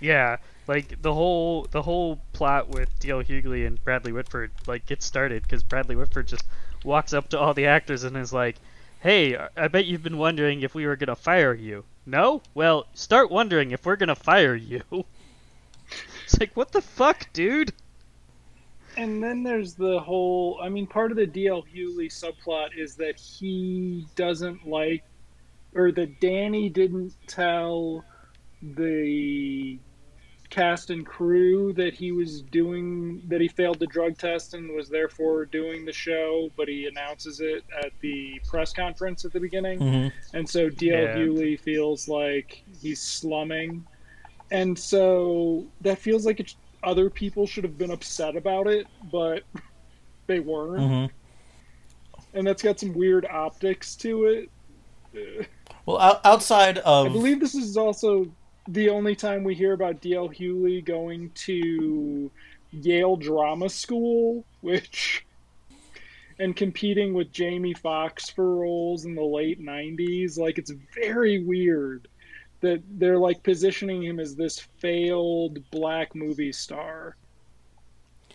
yeah like the whole the whole plot with D.L. Hughley and Bradley Whitford like gets started because Bradley Whitford just walks up to all the actors and is like Hey, I bet you've been wondering if we were gonna fire you. No? Well, start wondering if we're gonna fire you. It's like, what the fuck, dude? And then there's the whole. I mean, part of the DL Hughley subplot is that he doesn't like, or that Danny didn't tell the cast and crew that he was doing that he failed the drug test and was therefore doing the show, but he announces it at the press conference at the beginning. mm-hmm. And so DL Yeah. Hughley feels like he's slumming. And so that feels like it, other people should have been upset about it, but they weren't. Mm-hmm. And that's got some weird optics to it. Well out- outside of I believe this is also the only time we hear about DL Hughley going to Yale Drama School, which. And competing with Jamie Foxx for roles in the late 90s. Like, it's very weird that they're like positioning him as this failed black movie star.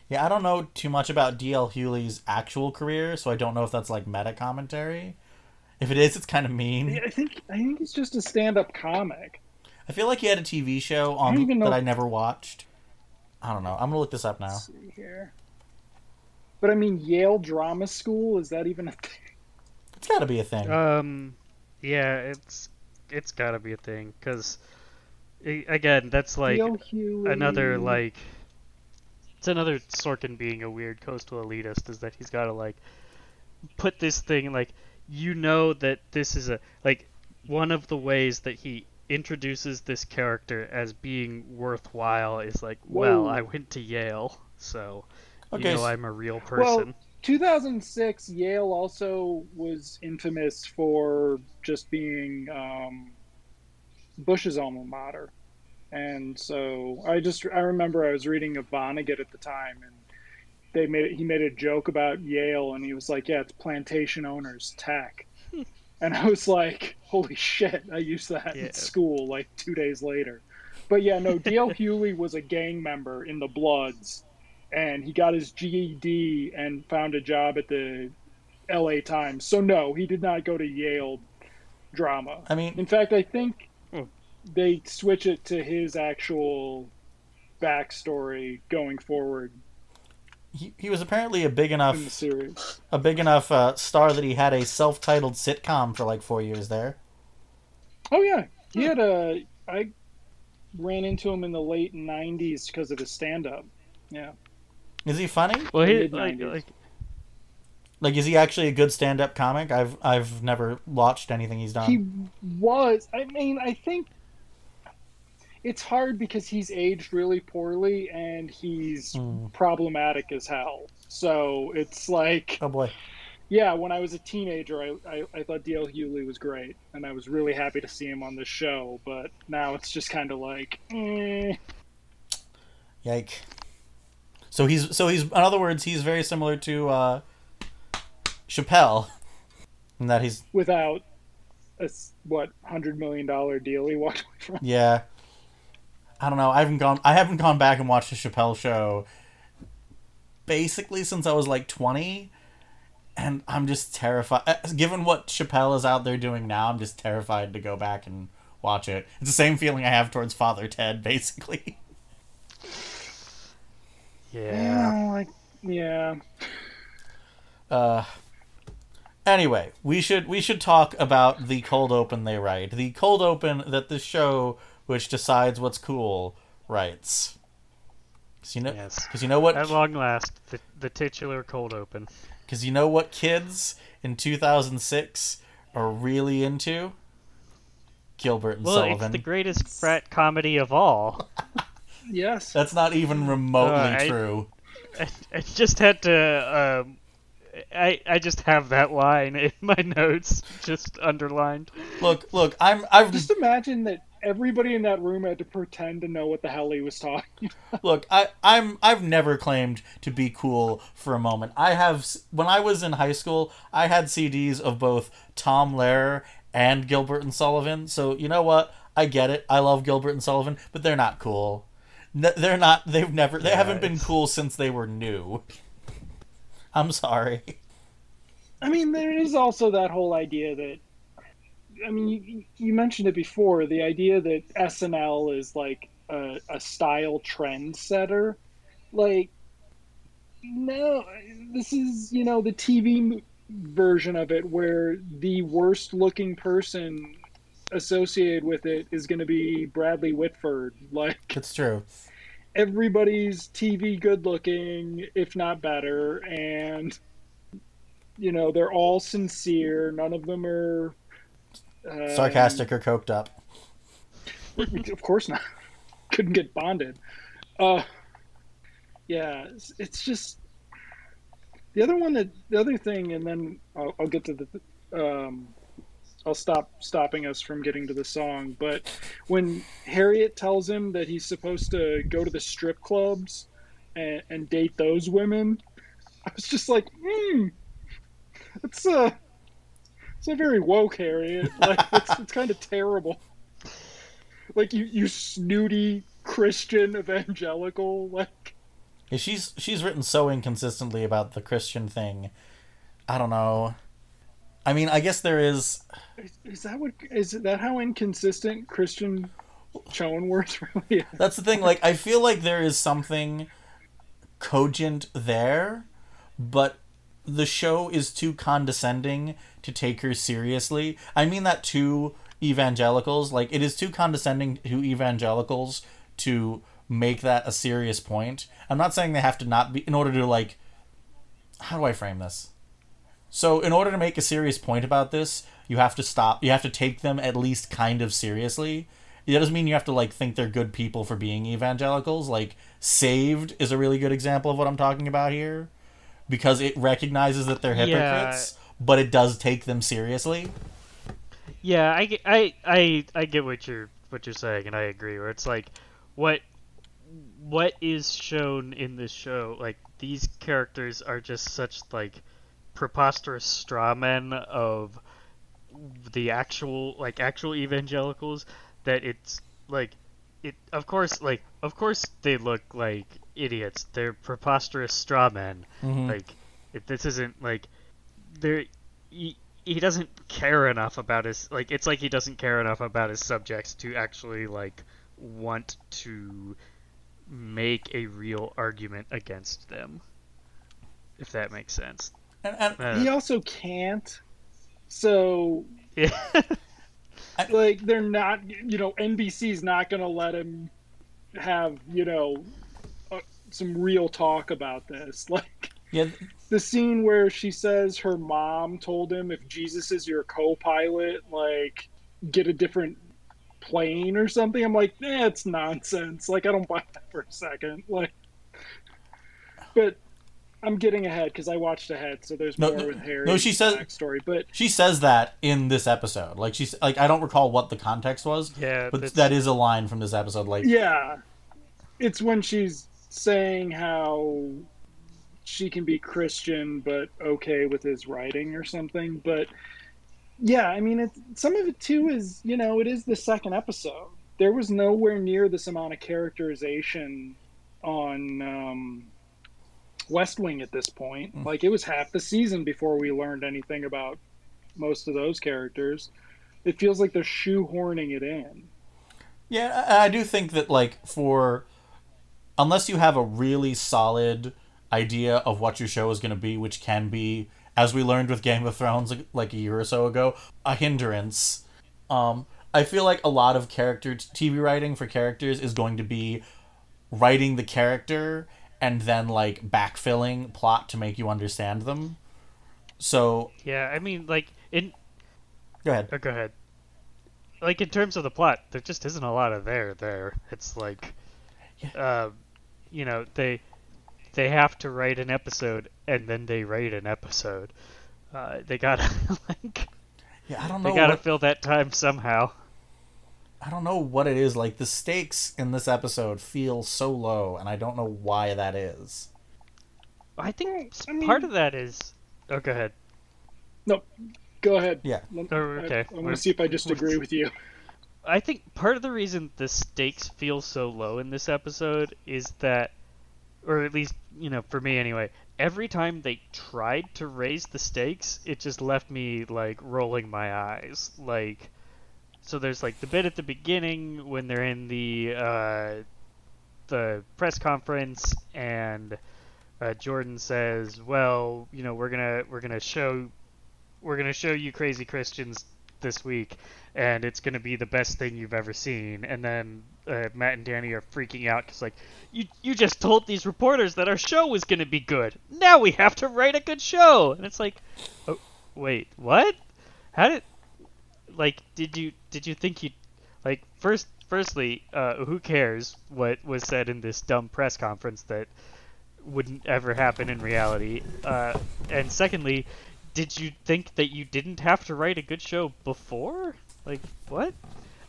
Yeah, I don't know too much about DL Hughley's actual career, so I don't know if that's like meta commentary. If it is, it's kind of mean. Yeah, I think I think he's just a stand-up comic. I feel like he had a TV show on don't even know- that I never watched. I don't know. I'm gonna look this up now. Let's see here. But I mean, Yale Drama School is that even a thing? It's got to be a thing. Um, yeah, it's it's gotta be a thing because again, that's like another like it's another Sorkin being a weird coastal elitist is that he's got to like put this thing like you know that this is a like one of the ways that he introduces this character as being worthwhile is like, well, I went to Yale, so Okay, you know I'm a real Well, person. 2006, Yale also was infamous for just being um, Bush's alma mater, and so I just I remember I was reading of Vonnegut at the time, and they made he made a joke about Yale, and he was like, "Yeah, it's plantation owners tech," and I was like, "Holy shit!" I used that Yeah. in school like two days later. But yeah, no, D.L. Hughley was a gang member in the Bloods, and he got his GED and found a job at the L.A. Times. So no, he did not go to Yale drama. I mean, In fact, I think Hmm. they switch it to his actual backstory going forward he, he was apparently a big in the enough series. a big enough uh, star that he had a self-titled sitcom for like four years there. Oh yeah, he had a. I ran into him in the late '90s because of his stand-up. Yeah. Is he funny? Well, he like, like Like, is he actually a good stand-up comic? I've I've never watched anything he's done. He was. I mean, I think it's hard because he's aged really poorly and he's Hmm. problematic as hell. So it's like, Oh boy. yeah, when I was a teenager, I, I, I thought D.L. Hughley was great, and I was really happy to see him on this show. But now it's just kind of like, eh. Yike. So he's so he's in other words he's very similar to uh, Chappelle, in that he's without a what hundred million dollar deal he walked away from. yeah. I don't know. I haven't gone. I haven't gone back and watched the Chappelle show. Basically, since I was like twenty, and I'm just terrified. uh, Given what Chappelle is out there doing now, I'm just terrified to go back and watch it. It's the same feeling I have towards Father Ted, basically. Yeah. like yeah. Uh, anyway, we should we should talk about the cold open they write. The cold open that the show, which decides what's cool, writes. Cause you know, Yes. because you know what, At long last, the the titular cold open. because you know what kids in 2006 are really into. Gilbert and Well, Sullivan. it's the greatest frat comedy of all. Yes. That's not even remotely Uh, I- true. I, I just had to. Um, I I just have that line in my notes, just underlined. Look, look, I'm I've Just imagine that everybody in that room had to pretend to know what the hell he was talking. Look, I, I'm I've never claimed to be cool for a moment. I have when I was in high school, I had CDs of both Tom Lehrer and Gilbert and Sullivan. So you know what? I get it. I love Gilbert and Sullivan, but they're not cool. N- They're not. They've never. They Yeah, haven't been it's- cool since they were new. I'm sorry. I mean, there is also that whole idea that, I mean, you, you mentioned it before the idea that SNL is like a, a style trendsetter. Like, no, this is, you know, the TV version of it where the worst looking person associated with it is going to be Bradley Whitford. Like, It's true. everybody's TV good looking, if not better, and you know they're all sincere. None of them are um, Sarcastic or coked up. Of course not. Couldn't get bonded. Uh, yeah, it's, it's just the other one that the other thing, and then I'll, I'll get to the. Um, I'll stop stopping us from getting to the song. But when Harriet tells him that he's supposed to go to the strip clubs and, and date those women, I was just like, hmm, it's a, it's a very woke Harriet. Like it's, it's kind of terrible. Like you, you snooty Christian evangelical. Like she's she's written so inconsistently about the Christian thing. I don't know. I mean, I guess there is. is, is that what is that how inconsistent Kristin Chenoweth really is? That's the thing. Like, I feel like there is something cogent there, but the show is too condescending to take her seriously. I mean that to evangelicals. Like, it is too condescending to evangelicals to make that a serious point. I'm not saying they have to not be in order to like. How do I frame this? So, in order to make a serious point about this, you have to stop. You have to take them at least kind of seriously. That doesn't mean you have to like think they're good people for being evangelicals. Like Saved is a really good example of what I'm talking about here, because it recognizes that they're hypocrites, yeah. but it does take them seriously. Yeah, I, I, I, I get what you're what you're saying, and I agree. Where it's like, what what is shown in this show, like these characters are just such like preposterous straw men of the actual like actual evangelicals that it's like it of course like of course they look like idiots. They're preposterous straw men. Mm-hmm. like if this isn't like they're he, he doesn't care enough about his like it's like he doesn't care enough about his subjects to actually like want to make a real argument against them if that makes sense and, and uh, he also can't. So, yeah. like they're not, you know, NBC's not going to let him have, you know, uh, some real talk about this. Like, yeah. The scene where she says her mom told him if Jesus is your co-pilot, like get a different plane or something. I'm like, eh, nonsense. Like I don't buy that for a second. Like, but I'm getting ahead because I watched ahead, so there's no, more with Harry. No, she says backstory, but she says that in this episode. Like she's like I don't recall what the context was. Yeah, but that is a line from this episode. Like yeah, it's when she's saying how she can be Christian but okay with his writing or something. But yeah, I mean, it's, some of it too is you know it is the second episode. There was nowhere near this amount of characterization on. Um, West Wing at this point. Mm. Like it was half the season before we learned anything about most of those characters. It feels like they're shoehorning it in. Yeah, I do think that like for unless you have a really solid idea of what your show is going to be, which can be as we learned with Game of Thrones like a year or so ago, a hindrance. Um, I feel like a lot of character TV writing for characters is going to be writing the character and then like backfilling plot to make you understand them. So yeah, I mean, like in. Go ahead. Oh, go ahead. Like in terms of the plot, there just isn't a lot of there. There, it's like, uh, you know, they they have to write an episode and then they write an episode. Uh, they gotta like. Yeah, I don't know. They gotta what... fill that time somehow. I don't know what it is. Like the stakes in this episode feel so low, and I don't know why that is. I think I mean, part of that is. Oh, go ahead. No, go ahead. Yeah. Oh, okay. I, I want to see if I just agree with you. I think part of the reason the stakes feel so low in this episode is that, or at least you know, for me anyway, every time they tried to raise the stakes, it just left me like rolling my eyes, like so there's like the bit at the beginning when they're in the uh, the press conference and uh, Jordan says, "Well, you know, we're gonna we're gonna show we're gonna show you crazy Christians this week, and it's gonna be the best thing you've ever seen." And then uh, Matt and Danny are freaking out because like you you just told these reporters that our show was gonna be good. Now we have to write a good show, and it's like, oh wait, what? How did like did you did you think you like first firstly uh, who cares what was said in this dumb press conference that wouldn't ever happen in reality? Uh, and secondly did you think that you didn't have to write a good show before? Like what?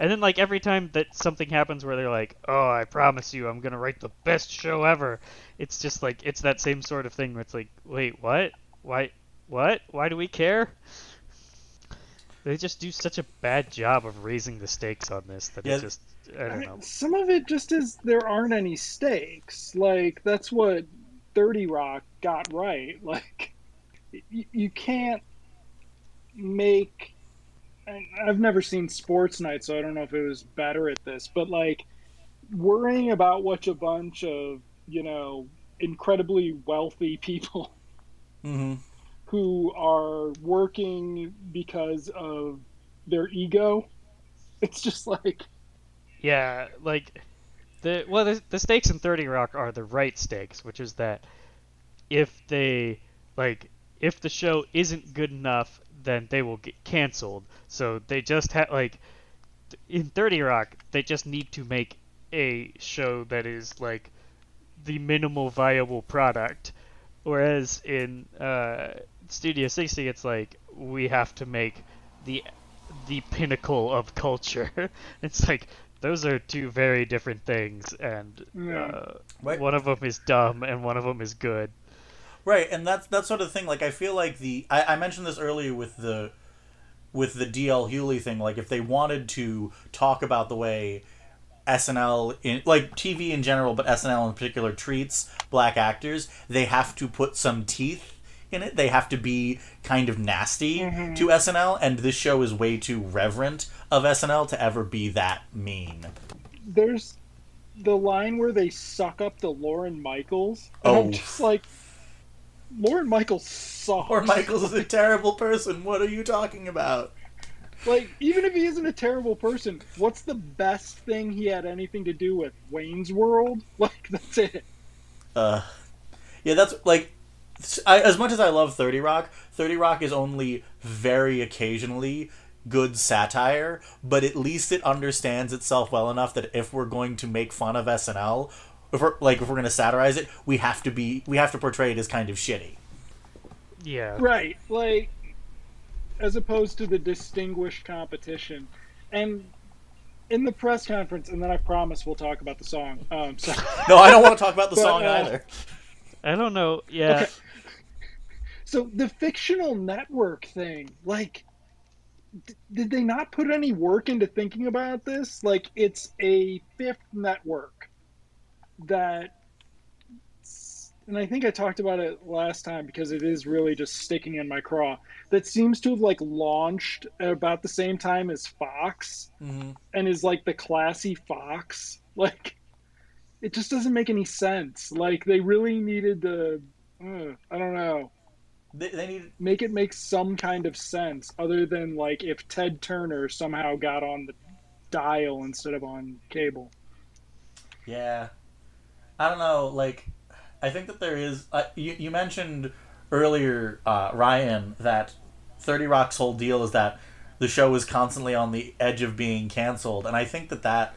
And then like every time that something happens where they're like oh i promise you i'm gonna write the best show ever it's just like it's that same sort of thing where it's like wait what? Why what? Why do we care they just do such a bad job of raising the stakes on this that yeah. it just I don't I mean, know. Some of it just is there aren't any stakes. Like that's what Thirty Rock got right. Like you, you can't make. I've never seen Sports Night, so I don't know if it was better at this. But like worrying about what a bunch of you know incredibly wealthy people mm-hmm who are working because of their ego. It's just like yeah, like the well the, the stakes in 30 Rock are the right stakes, which is that if they like if the show isn't good enough, then they will get canceled. So they just have like in 30 Rock, they just need to make a show that is like the minimal viable product. Whereas in uh, Studio 60, it's like we have to make the the pinnacle of culture. it's like those are two very different things, and Yeah. uh, one of them is dumb and one of them is good. Right, and that's that sort of thing. Like I feel like the I, I mentioned this earlier with the with the DL Hughley thing. Like if they wanted to talk about the way SNL in like TV in general, but SNL in particular treats black actors, they have to put some teeth in it. They have to be kind of nasty to SNL, and this show is way too reverent of SNL to ever be that mean. There's the line where they suck up to Lorne Michaels. And Oh. I'm just like, Lorne Michaels sucks. Or Michaels is a terrible person. What are you talking about? Like, even if he isn't a terrible person, what's the best thing he had anything to do with? Wayne's World? Like, that's it. Uh, yeah, that's like, I, as much as I love Thirty Rock, Thirty Rock is only very occasionally good satire, but at least it understands itself well enough that if we're going to make fun of SNL, if we're like if we're going to satirize it, we have to be we have to portray it as kind of shitty. Yeah. Right. Like, as opposed to the distinguished competition. And in the press conference, and then I promise we'll talk about the song. Um, so, No, I don't want to talk about the But, song uh, either. I don't know. Yeah. Okay. So the fictional network thing, like, d- did they not put any work into thinking about this? Like, it's a fifth network that, and I think I talked about it last time because it is really just sticking in my craw. That seems to have like launched at about the same time as Fox, hmm and is like the classy Fox. Like, it just doesn't make any sense. Like, they really needed to. Uh, I don't know They, they need make it make some kind of sense other than like if Ted Turner somehow got on the dial instead of on cable. Yeah, I don't know. Like, I think that there is. Uh, you you mentioned earlier, uh, Ryan, that Thirty Rock's whole deal is that the show is constantly on the edge of being canceled, and I think that that.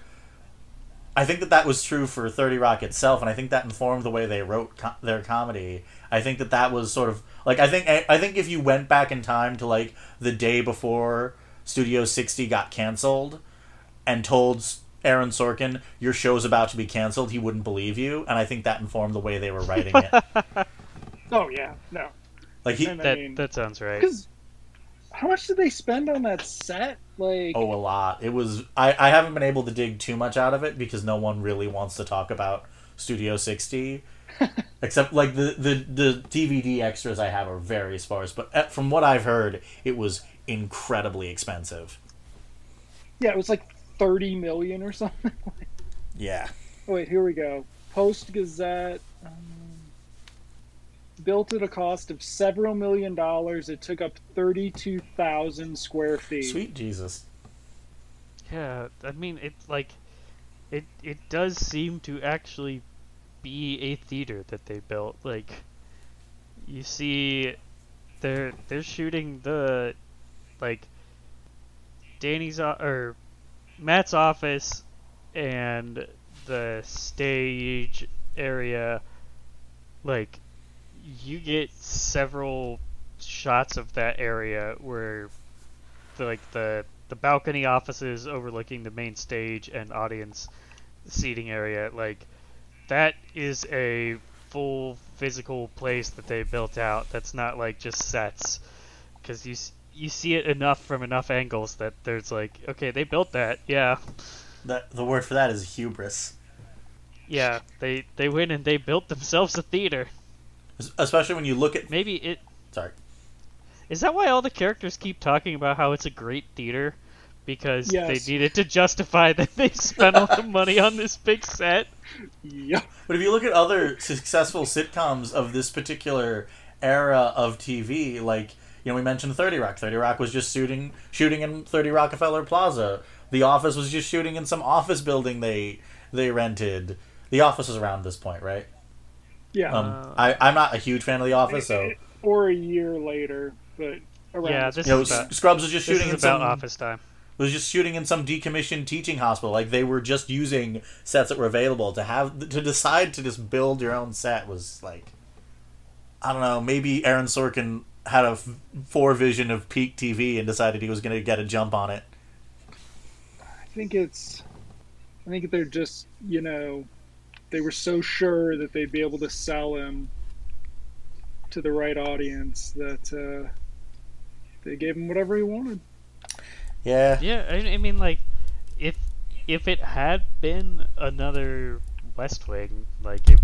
I think that that was true for Thirty Rock itself, and I think that informed the way they wrote co- their comedy. I think that that was sort of like I think I think if you went back in time to like the day before Studio 60 got canceled, and told Aaron Sorkin your show's about to be canceled, he wouldn't believe you, and I think that informed the way they were writing it. Oh yeah, no. Like he, And I That mean, that sounds right. because how much did they spend on that set? Like, oh, a lot. It was. I I haven't been able to dig too much out of it because no one really wants to talk about Studio 60. Except like the, the the DVD extras I have are very sparse, but uh, from what I've heard, it was incredibly expensive. yeah, it was like thirty million or something. Yeah. Oh, wait, here we go. Post Gazette. Um, built at a cost of several million dollars. It took up thirty-two thousand square feet. Sweet Jesus. Yeah, I mean it like it it does seem to actually be a theater that they built. Like you see they're they're shooting the like Danny's or Matt's office and the stage area like you get several shots of that area where the, like the the balcony offices overlooking the main stage and audience seating area like that is a full physical place that they built out that's not like just sets because you you see it enough from enough angles that there's like okay they built that yeah That the word for that is hubris. yeah they they went and they built themselves a theater Especially when you look at. maybe it Sorry. Is that why all the characters keep talking about how it's a great theater? Because Yes. they needed to justify that they spent all the money on this big set. Yep. But if you look at other successful sitcoms of this particular era of TV, like you know, we mentioned Thirty Rock. Thirty Rock was just shooting shooting in Thirty Rockefeller Plaza. The Office was just shooting in some office building they they rented. The Office is around this point, right? Yeah. Um, Uh, I I'm not a huge fan of The Office, so or a year later, but around Yeah, this this You know, is about, Scrubs was just this shooting is in about some office time. Was just shooting in some decommissioned teaching hospital. Like they were just using sets that were available. To have to decide to just build your own set was like, I don't know. Maybe Aaron Sorkin had a f- forevision of peak TV and decided he was going to get a jump on it. I think it's. I think they're just you know, they were so sure that they'd be able to sell him to the right audience that uh, they gave him whatever he wanted. Yeah, Yeah, I, I mean, like, if if it had been another West Wing, like it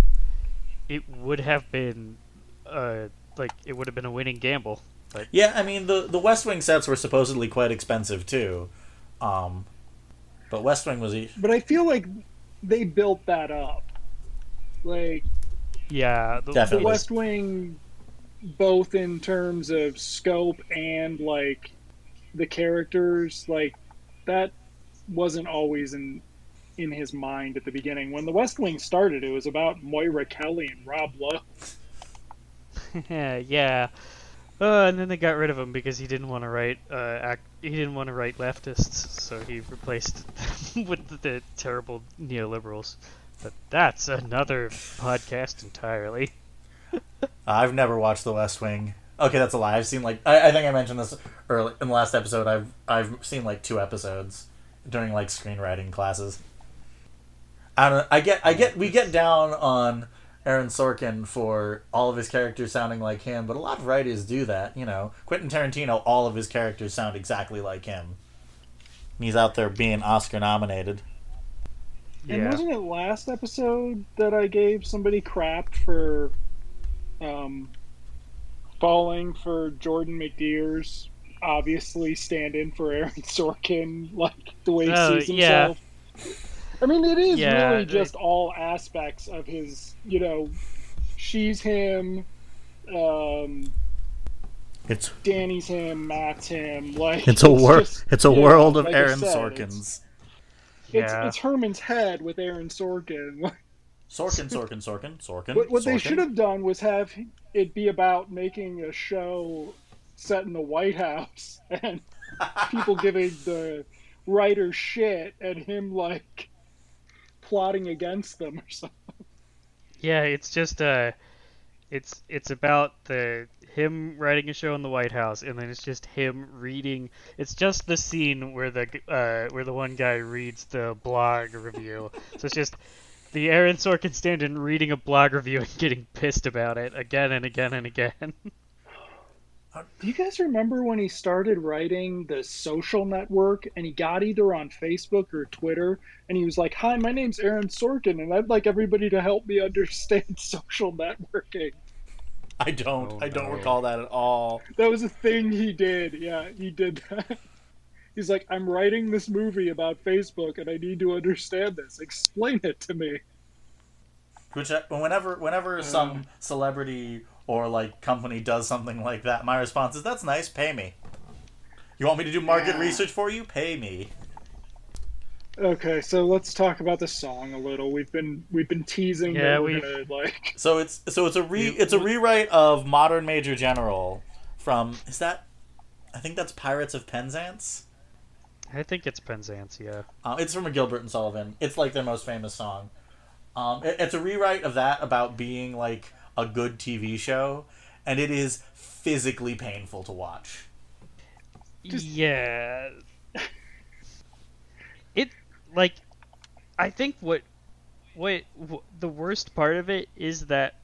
it would have been, uh, like it would have been a winning gamble. But yeah. I mean, the the West Wing sets were supposedly quite expensive too, um, but West Wing was e- But I feel like they built that up. Like yeah, the, the West Wing, both in terms of scope and like the characters, like that wasn't always in in his mind at the beginning. When the West Wing started, it was about Moira Kelly and Rob Lowe. yeah, yeah. Uh, and then they got rid of him because he didn't want to write uh, act. He didn't want to write leftists, so he replaced them with the, the terrible neoliberals. But that's another podcast entirely. I've never watched The West Wing. Okay, that's a lie. I've seen like I, I think I mentioned this early in the last episode. I've I've seen like two episodes during like screenwriting classes. I don't. I get. I get. We get down on Aaron Sorkin for all of his characters sounding like him, but a lot of writers do that. You know, Quentin Tarantino. All of his characters sound exactly like him. He's out there being Oscar nominated. And wasn't it last episode that I gave somebody crap for um, falling for Jordan McDeere's obviously stand in for Aaron Sorkin, like the way he Oh, sees yeah. himself? I mean, it is Yeah, really it- just all aspects of his, you know, she's him, um, It's Danny's him, Matt's him. Like it's a world. It's a yeah, world of like Aaron said, Sorkins. It's, Yeah. it's Herman's head with Aaron Sorkin. Sorkin, Sorkin, Sorkin, Sorkin. What, what they should have done was have it be about making a show set in the White House and people giving the writer shit and him like plotting against them or something. Yeah, it's just uh, it's it's about the him writing a show in the White House, and then it's just him reading. It's just the scene where the uh where the one guy reads the blog review. so it's just the Aaron Sorkin stand-in reading a blog review and getting pissed about it again and again and again. Uh, do you guys remember when he started writing the social network and he got either on Facebook or Twitter and he was like, Hi, my name's Aaron Sorkin and I'd like everybody to help me understand social networking. I don't. Oh, I don't no. recall that at all. That was a thing he did. Yeah, he did that. He's like, I'm writing this movie about Facebook and I need to understand this. Explain it to me. Which I, whenever whenever some celebrity or like company does something like that, my response is, "That's nice. Pay me." You want me to do market Yeah. research for you? Pay me. Okay, so let's talk about the song a little. We've been we've been teasing Yeah, we're we've- gonna like So it's so it's a re it's a rewrite of Modern Major General from is that I think that's Pirates of Penzance. I think it's Penzance, yeah. Uh, it's from a Gilbert and Sullivan. It's like their most famous song. Um, it- it's a rewrite of that about being like a good TV show, and it is physically painful to watch. Just- Yeah. It like I think what what, what the worst part of it is that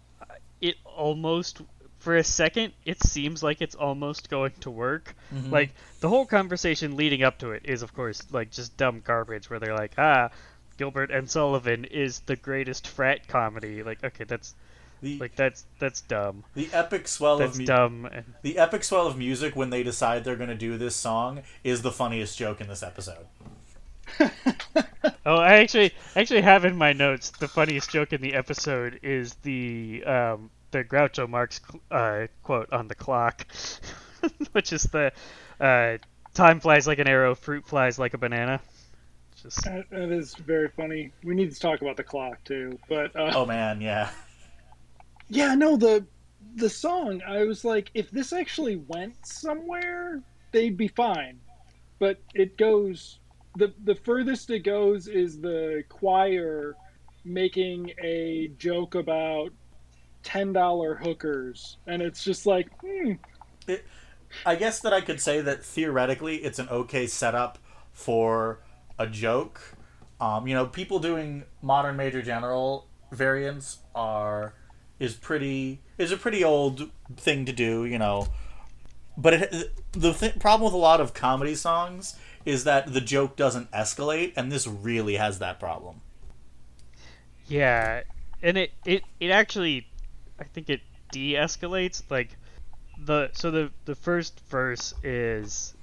it almost for a second it seems like it's almost going to work. Mhm. Like the whole conversation leading up to it is of course like just dumb garbage where they're like, "Ah, Gilbert and Sullivan is the greatest frat comedy." Like, okay, that's the like that's that's dumb. the epic swell That's of mu- dumb and the epic swell of music when they decide they're going to do this song is the funniest joke in this episode. Oh, I actually actually have in my notes the funniest joke in the episode is the um, the Groucho Marx uh, quote on the clock, which is the uh, "Time flies like an arrow, fruit flies like a banana." Just that, that is very funny. We need to talk about the clock too. But uh, Oh man, yeah. yeah, no, the the song, I was like, if this actually went somewhere, they'd be fine. But it goes the the furthest it goes is the choir making a joke about ten dollar hookers, and it's just like, hmm. It, I guess that I could say that theoretically it's an okay setup for a joke. Um, you know, people doing modern major general variants are is pretty is a pretty old thing to do. You know, but it, the th- problem with a lot of comedy songs is that the joke doesn't escalate, and this really has that problem. Yeah, and it it it actually, I think it de-escalates. Like the so the the first verse is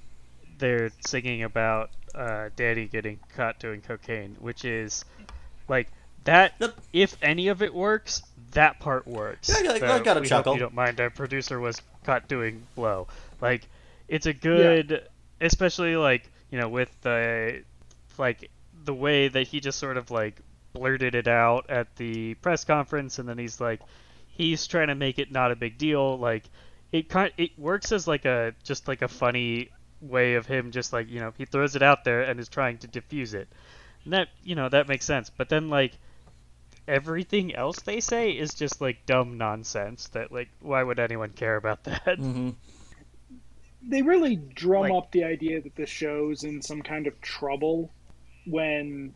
they're singing about uh, Daddy getting caught doing cocaine, which is like that. Yep. If any of it works, that part works. Yeah, I- I got a chuckle. You don't mind. Our producer was caught doing blow. Like it's a good, especially like you know with the like the way that he just sort of like blurted it out at the press conference, and then he's like he's trying to make it not a big deal. Like it kind it works as like a just like a funny way of him just like you know he throws it out there and is trying to diffuse it. And that you know that makes sense. But then like everything else they say is just like dumb nonsense that like why would anyone care about that? Mm-hmm. they really drum Like- up the idea that the show's in some kind of trouble when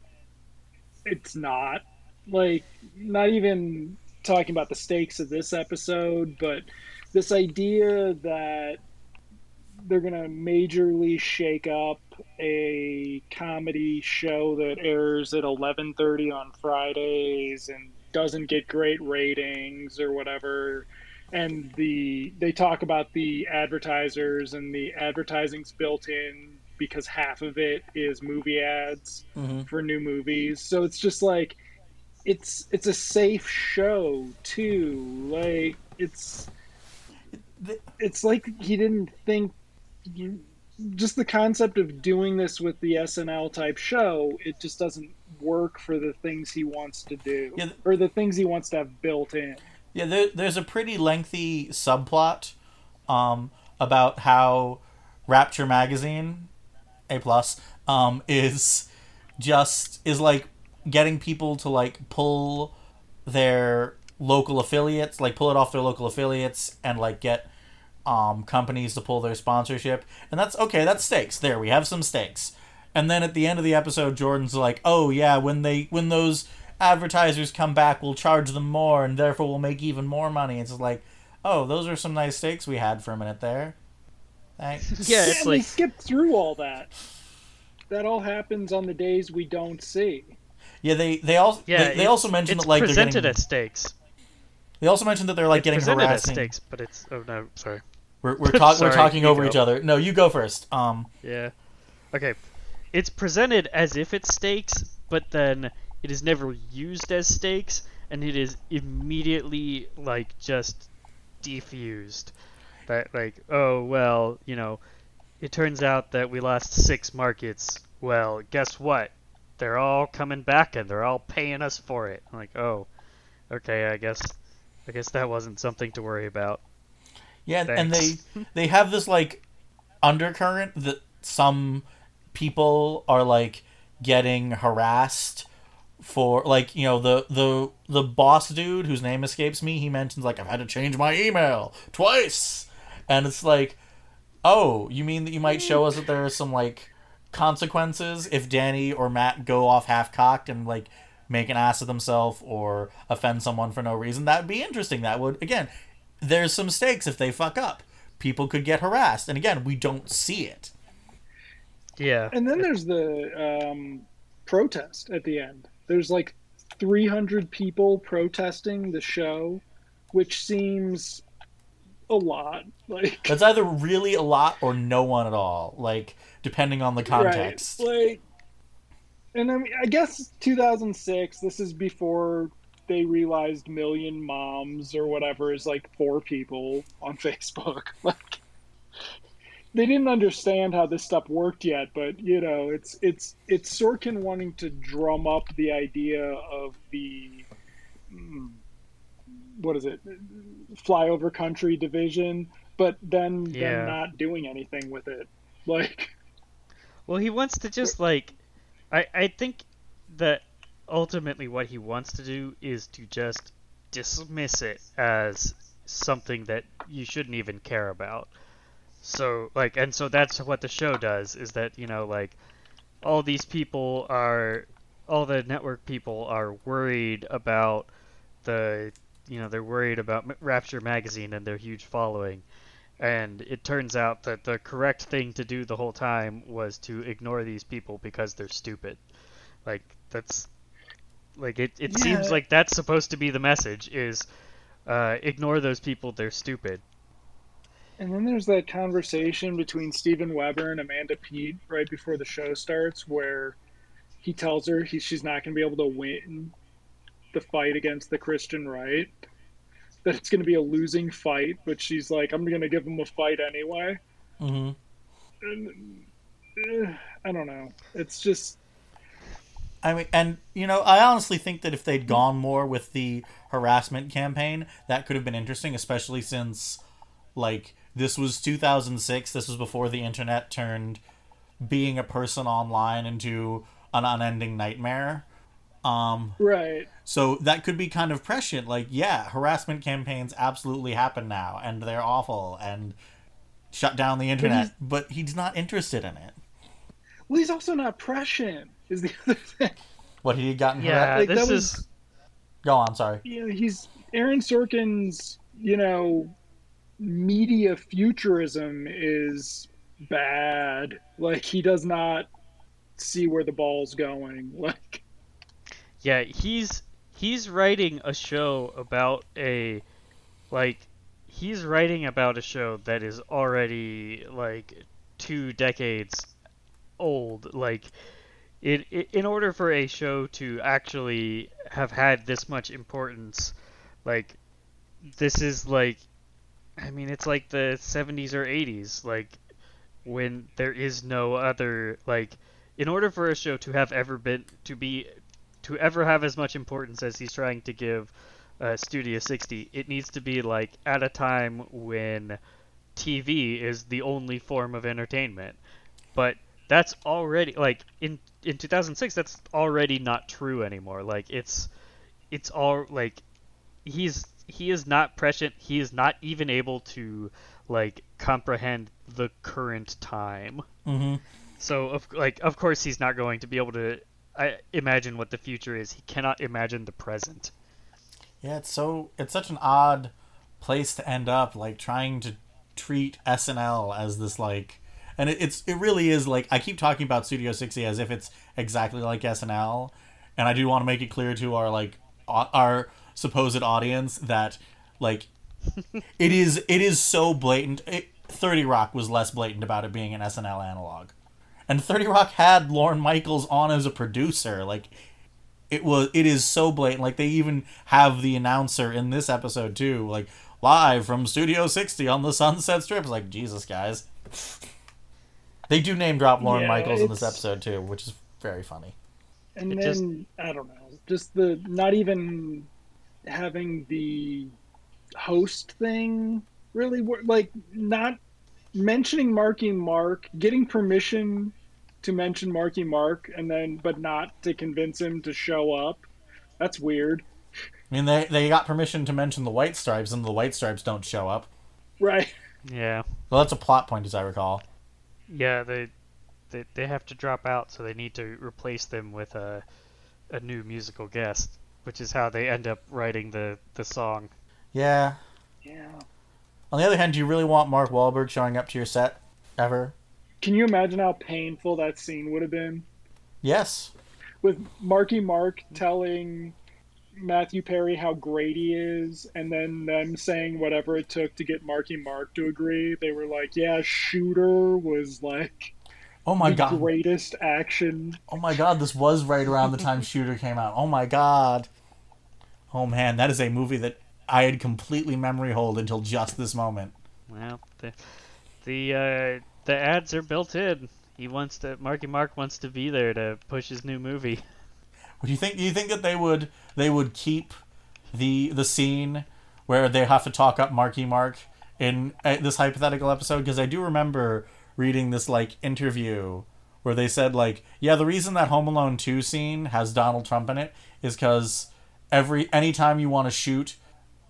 it's not. Like, not even talking about the stakes of this episode, but this idea that they're gonna majorly shake up a comedy show that airs at 11:30 on Fridays and doesn't get great ratings or whatever and the they talk about the advertisers and the advertising's built in because half of it is movie ads Mm-hmm. for new movies so it's just like it's it's a safe show too. Like it's it's like he didn't think you, just the concept of doing this with the SNL type show it just doesn't work for the things he wants to do Yeah, or the things he wants to have built in. Yeah, there, there's a pretty lengthy subplot um, about how Rapture magazine, A plus, um, is just is like getting people to like pull their local affiliates, like pull it off their local affiliates, and like get um, companies to pull their sponsorship, and that's okay. That's stakes. There, we have some stakes. And then at the end of the episode, Jordan's like, "Oh yeah, when they when those advertisers come back, we'll charge them more, and therefore we'll make even more money." It's like, "Oh, those are some nice stakes we had for a minute there." Thanks. Yeah, it's and they like skip through all that. That all happens on the days we don't see. Yeah, they they also yeah, they, they also mentioned that like they're presented getting, as stakes. they also mentioned that they're like it's getting presented as harassing. stakes, but it's oh no, sorry. We're we're, talk, we're talking over go. each other. No, you go first. Um, Yeah. Okay. It's presented as if it's stakes, but then it is never used as stakes, and it is immediately like just defused. That like, oh well, you know, it turns out that we lost six markets. Well, guess what? They're all coming back and they're all paying us for it. I'm like, oh, okay, I guess, I guess that wasn't something to worry about. Yeah, and they they have this like undercurrent that some people are like getting harassed for like you know the the the boss dude whose name escapes me he mentions like i've had to change my email twice and it's like oh you mean that you might show us that there are some like consequences if danny or matt go off half-cocked and like make an ass of themselves or offend someone for no reason that would be interesting that would again there's some stakes if they fuck up people could get harassed and again we don't see it Yeah. And then there's the um, protest at the end. There's like 300 people protesting the show, which seems a lot. Like That's either really a lot or no one at all, like depending on the context. Right. Like, and I mean, I guess 2006. This is before they realized million moms or whatever is like four people on Facebook. Like, they didn't understand how this stuff worked yet, but you know, it's it's it's Sorkin wanting to drum up the idea of the mm, what is it, flyover country division, but then Yeah. them not doing anything with it. Like, Well, he wants to just like, I I think that ultimately what he wants to do is to just dismiss it as something that you shouldn't even care about. So like, and so that's what the show does is that you know like, all these people are, all the network people are worried about the, you know, they're worried about Rapture magazine and their huge following and it turns out that the correct thing to do the whole time was to ignore these people because they're stupid. Like that's like it it seems like that's supposed to be the message is uh, ignore those people, they're stupid. and then there's that conversation between Steven Weber and Amanda Peet right before the show starts, where he tells her he, she's not going to be able to win the fight against the Christian right. That it's going to be a losing fight, but she's like, I'm going to give him a fight anyway. Mm-hmm. And, eh, I don't know. It's just I mean, and you know, I honestly think that if they'd gone more with the harassment campaign, that could have been interesting, especially since, like, this was 2006. This was before the internet turned being a person online into an unending nightmare. Um, right. so that could be kind of prescient. Like, yeah, harassment campaigns absolutely happen now, and they're awful, and shut down the internet. But he's not interested in it. Well, he's also not prescient. Is the other thing. What he had gotten Yeah, harassed. Like, this that is was- Go on, sorry. you know, he's Aaron Sorkin's, you know, media futurism is bad. Like he does not see where the ball's going. Like Yeah, he's he's writing a show about a like he's writing about a show that is already like two decades old. Like it, it in order for a show to actually have had this much importance, like this is like I mean it's like the 70s or 80s like when there is no other like in order for a show to have ever been to be to ever have as much importance as he's trying to give uh, Studio 60, it needs to be like at a time when TV is the only form of entertainment. But that's already like in in 2006 that's already not true anymore. Like it's it's all like he's he is not prescient. He is not even able to like comprehend the current time. Mm-hmm. So of like of course he's not going to be able to I imagine what the future is. He cannot imagine the present. Yeah, it's so it's such an odd place to end up, like trying to treat SNL as this like, and it, it's it really is like I keep talking about Studio 60 as if it's exactly like SNL, and I do want to make it clear to our like our supposed audience that like it is it is so blatant. It, Thirty Rock was less blatant about it being an SNL analog, and Thirty Rock had Lorne Michaels on as a producer, like it was it is so blatant. Like they even have the announcer in this episode too like live from studio 60 on the sunset strip. It's like jesus guys. They do name drop Lorne Yeah, michaels in this episode too which is very funny. And It then just- I don't know, just the not even having the host thing really wor- like not mentioning Marky Mark, getting permission to mention Marky Mark, and then but not to convince him to show up. That's weird, i mean they, they got permission to mention the white stripes and the white stripes don't show up right? Yeah. well that's a plot point as i recall Yeah, they they they have to drop out, so they need to replace them with a a new musical guest, which is how they end up writing the the song. yeah Yeah. on the other hand do you really want mark Wahlberg showing up to your set ever Can you imagine how painful that scene would have been yes with Marky Mark telling Matthew Perry how great he is, and then them saying whatever it took to get Marky Mark to agree. They were like, "Yeah, Shooter was like oh my the god greatest action." Oh my god, this was right around the time Shooter came out. Oh my god. Oh man, that is a movie that I had completely memory hold until just this moment. Well, the the uh, the ads are built in. He wants to. Marky Mark wants to be there to push his new movie. Would you think? Do you think that they would they would keep the the scene where they have to talk up Marky Mark in uh, this hypothetical episode because I do remember reading this like interview where they said like yeah the reason that Home Alone 2 scene has Donald Trump in it is cuz every anytime you want to shoot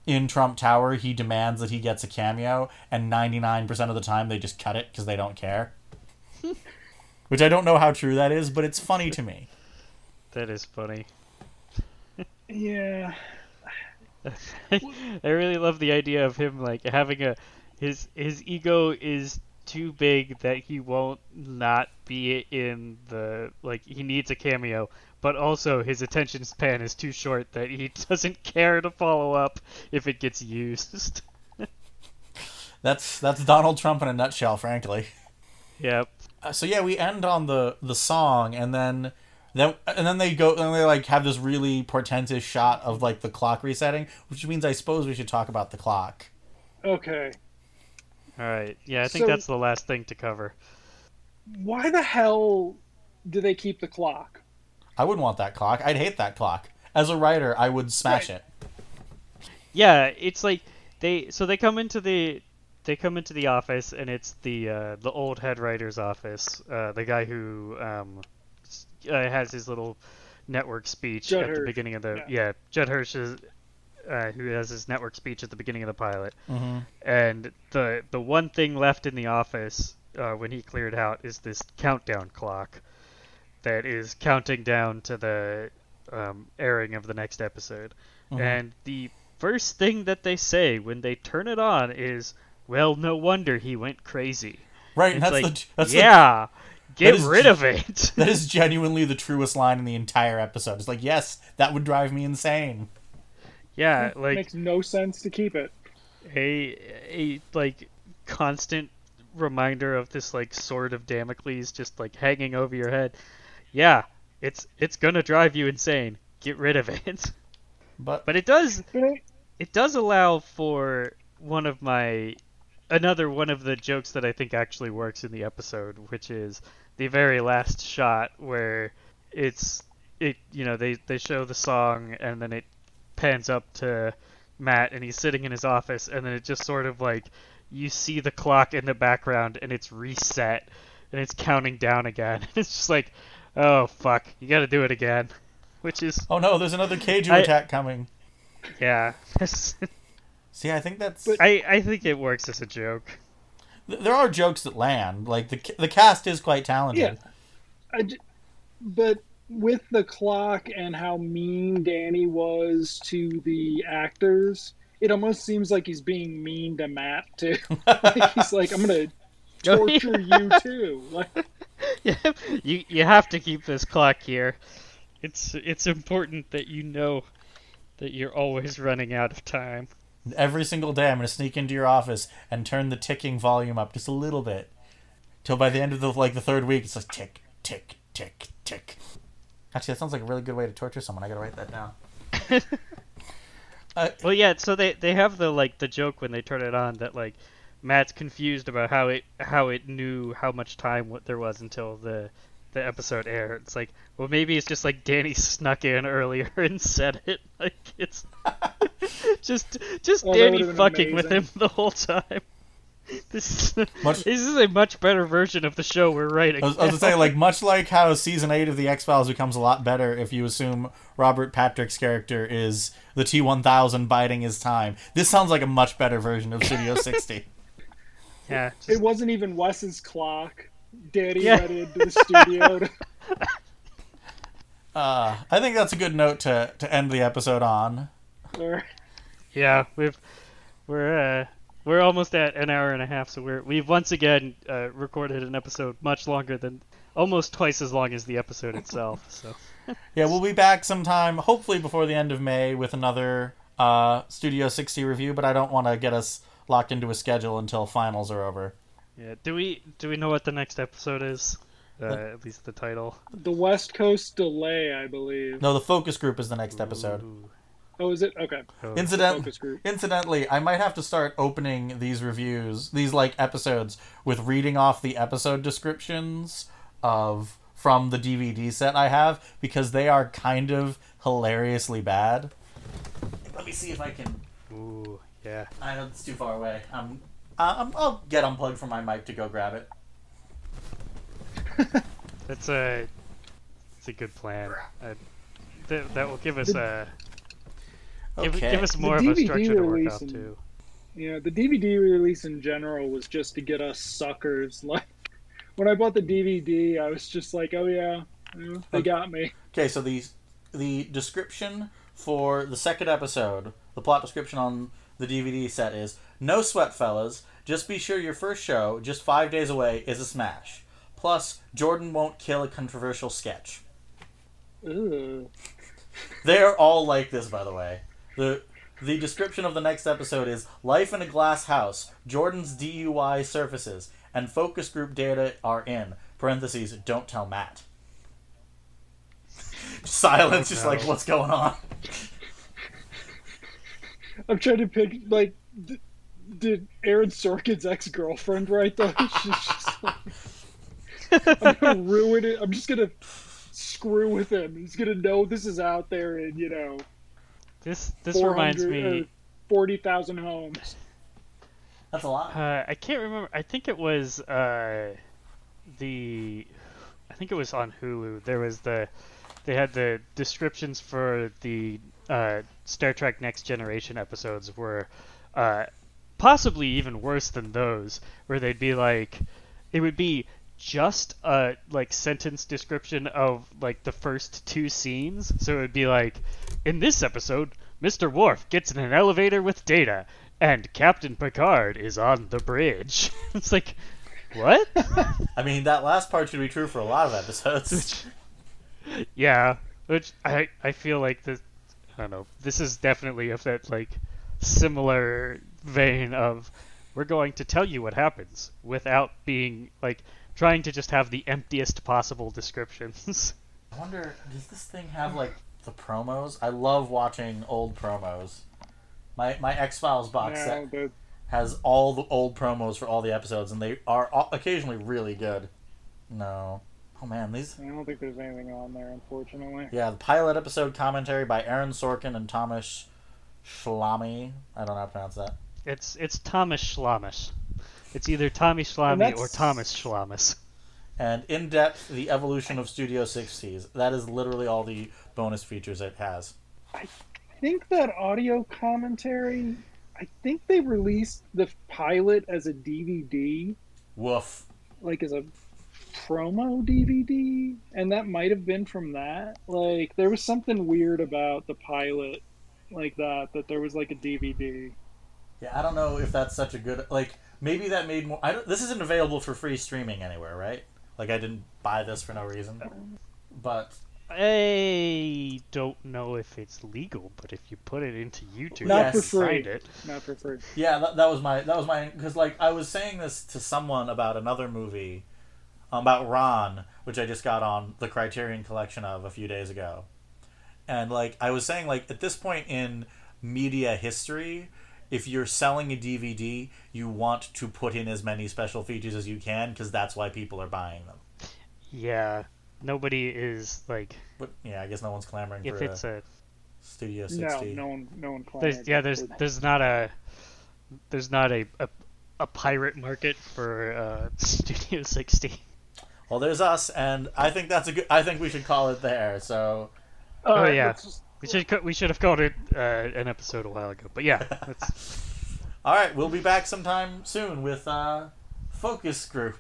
in Trump Tower he demands that he gets a cameo and 99% of the time they just cut it cuz they don't care. Which I don't know how true that is, but it's funny to me. That is funny. Yeah. I really love the idea of him like having a his his ego is too big that he won't not be in the like he needs a cameo, but also his attention span is too short that he doesn't care to follow up if it gets used. That's that's Donald Trump in a nutshell, frankly. yep. Uh, so yeah, we end on the the song, and then then and then they go and they like have this really portentous shot of like the clock resetting, which means I suppose we should talk about the clock. Okay. All right. Yeah, I think So- that's the last thing to cover. Why the hell do they keep the clock? I wouldn't want that clock. I'd hate that clock. As a writer, I would smash Right. it. Yeah, it's like they so they come into the they come into the office and it's the uh, the old head writer's office. Uh, the guy who um, s- uh, has his little network speech Judd at the beginning of the yeah. yeah, Judd Hirsch is uh, who has his network speech at the beginning of the pilot. hmm And the the one thing left in the office uh, when he cleared out is this countdown clock that is counting down to the um, airing of the next episode. Mhm. And the first thing that they say when they turn it on is, "Well, no wonder he went crazy." Right, and that's like, the that's the, yeah, get is rid ge- of it. that is genuinely the truest line in the entire episode. It's like, yes, that would drive me insane. yeah, like It Makes no sense to keep it. a a like constant reminder of this like sword of Damocles just like hanging over your head. Yeah, it's it's gonna drive you insane. Get rid of it. But, But it does it does allow for one of my another one of the jokes that I think actually works in the episode, which is the very last shot where it's it you know they they show the song and then it pans up to Matt and he's sitting in his office and then it just sort of like you see the clock in the background and it's reset and it's counting down again. It's just like oh fuck, you got to do it again. Which is oh no, there's another Kaiju I- attack coming. yeah. See, I think that's But- I, I think it works as a joke. there are jokes that land. Like the the cast is quite talented. I j- but with the clock and how mean Danny was to the actors, it almost seems like he's being mean to Matt too. he's like, "I'm gonna yeah. torture you too." Like, you you have to keep this clock here. It's it's important that you know that you're always running out of time. Every single day, I'm gonna sneak into your office and turn the ticking volume up just a little bit, till by the end of the like the third week, it's like tick, tick, tick, tick. Actually, that sounds like a really good way to torture someone. I gotta write that down. uh, Well, yeah. So they they have the like the joke when they turn it on that like Matt's confused about how it how it knew how much time what there was until the the episode aired. It's like, well, maybe it's just like Danny snuck in earlier and said it. Like it's just just that Danny would've been fucking with him the whole time. This is, Much- this is a much better version of the show we're writing. I was, I was gonna say, like, much like how season eight of the X Files becomes a lot better if you assume Robert Patrick's character is the T one thousand biding his time. This sounds like a much better version of Studio sixty. Yeah, it wasn't even Wes's clock. Daddy Yeah. went into the studio. To, Uh, I think that's a good note to to end the episode on. Yeah, we've we're uh, we're almost at an hour and a half, so we're we've once again uh, recorded an episode much longer than almost twice as long as the episode itself. So Yeah, we'll be back sometime, hopefully before the end of May, with another uh, Studio 60 review. But I don't want to get us locked into a schedule until finals are over. yeah, do we do we know what the next episode is? Uh, at least the title. the West Coast delay, I believe. No, the focus group is the next episode. Ooh. Oh, is it? Okay. Oh. Incident- Focus group. Incidentally, I might have to start opening these reviews, these like episodes, with reading off the episode descriptions of from the DVD set I have because they are kind of hilariously bad. Let me see if I can Ooh, yeah. I know it's too far away. I'm, uh, I'm I'll get unplugged from my mic to go grab it. That's a, it's a good plan. Uh, th- that will give us a, Okay. give us The more of a structure to work release off and- to. Yeah, the DVD release in general was just to get us suckers. Like when I bought the DVD, I was just like, "Oh yeah, yeah, they got me." Okay, so the the description for the second episode, the plot description on the DVD set is no sweat, fellas. Just be sure your first show, just five days away, is a smash. Plus, Jordan won't kill a controversial sketch. Ugh. They're all like this, by the way. The the description of the next episode is life in a glass house. Jordan's DUI surfaces, and focus group data are in parentheses. Don't tell Matt. Silence, just like what's going on. I'm trying to pick like, d- did Aaron Sorkin's ex girlfriend write those? She's just like, I'm gonna ruin it. I'm just gonna screw with him. He's gonna know this is out there and you know This this reminds me. forty thousand homes. That's a lot. Uh, I can't remember. I think it was uh, the. I think it was on Hulu. There was the. They had the descriptions for the uh, Star Trek Next Generation episodes were uh, possibly even worse than those, where they'd be like, it would be just a like sentence description of like the first two scenes. So it would be like, in this episode, Mr. Worf gets in an elevator with Data, and Captain Picard is on the bridge. it's like, what? I mean, that last part should be true for a lot of episodes. yeah, which I I feel like this. I don't know. This is definitely of that like similar vein of we're going to tell you what happens without being like trying to just have the emptiest possible descriptions. I wonder, does this thing have like the promos? I love watching old promos. My my X Files box No, set the, has all the old promos for all the episodes, and they are occasionally really good. No. Oh man, these. I don't think there's anything on there, unfortunately. Yeah, the pilot episode commentary by Aaron Sorkin and Thomas Schlamme. I don't know how to pronounce that. it's it's Thomas Schlamus. It's either Tommy Schlamme or Thomas Schlamus. And in depth, the evolution of Studio 60s. That is literally all the bonus features it has. I think that audio commentary. I think they released the pilot as a DVD, Woof. like as a promo DVD, and that might have been from that. Like there was something weird about the pilot, like that. That there was like a DVD. Yeah, I don't know if that's such a good like. Maybe that made more. I don't. This isn't available for free streaming anywhere, right? Like I didn't buy this for no reason. But I don't know if it's legal, but if you put it into YouTube, Not you for free. it. Not for free. yeah, that, that was my that was my because like I was saying this to someone about another movie, about Ran, which I just got on the Criterion Collection of a few days ago, and like I was saying, like at this point in media history. If you're selling a DVD, you want to put in as many special features as you can because that's why people are buying them. Yeah, nobody is like But yeah, I guess no one's clamoring if for it's a a Studio 60. no no one, no one. there's yeah there's there's not a there's not a a, a pirate market for uh, Studio 60. Well, there's us, and I think that's a good. I think we should call it there. So, All Oh, right, yeah. just- We should we should have called it uh, an episode a while ago, but yeah, all right, we'll be back sometime soon with uh, focus group.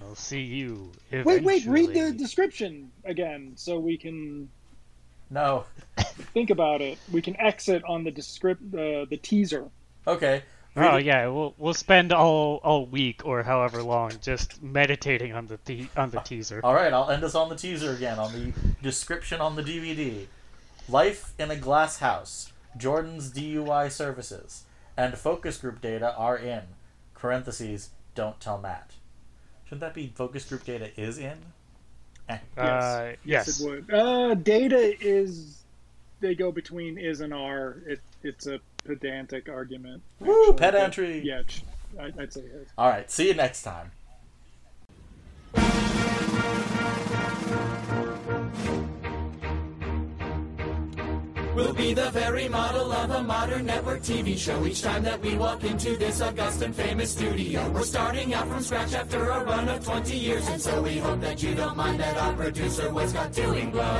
I'll see you. Eventually. Wait, wait. Read the description again, so we can No, think about it. We can exit on the descript uh, the teaser. okay. Read Oh yeah, we'll we'll spend all all week or however long just meditating on the, the on the teaser. All right, I'll end us on the teaser again on the description on the DVD. Life in a glass house. Jordan's DUI services and focus group data are in. Parentheses. Don't tell Matt. Shouldn't that be focus group data is in? Eh. Uh, yes. it would. Uh, data is they go between is and are. It it's a pedantic argument. Woo, actually, but pedantry. Yeah, I- I'd say is. All right. See you next time. We'll be the very model of a modern network TV show each time that we walk into this august and famous studio. We're starting out from scratch after a run of 20 years, and so we hope that you don't mind that our producer was caught doing blow.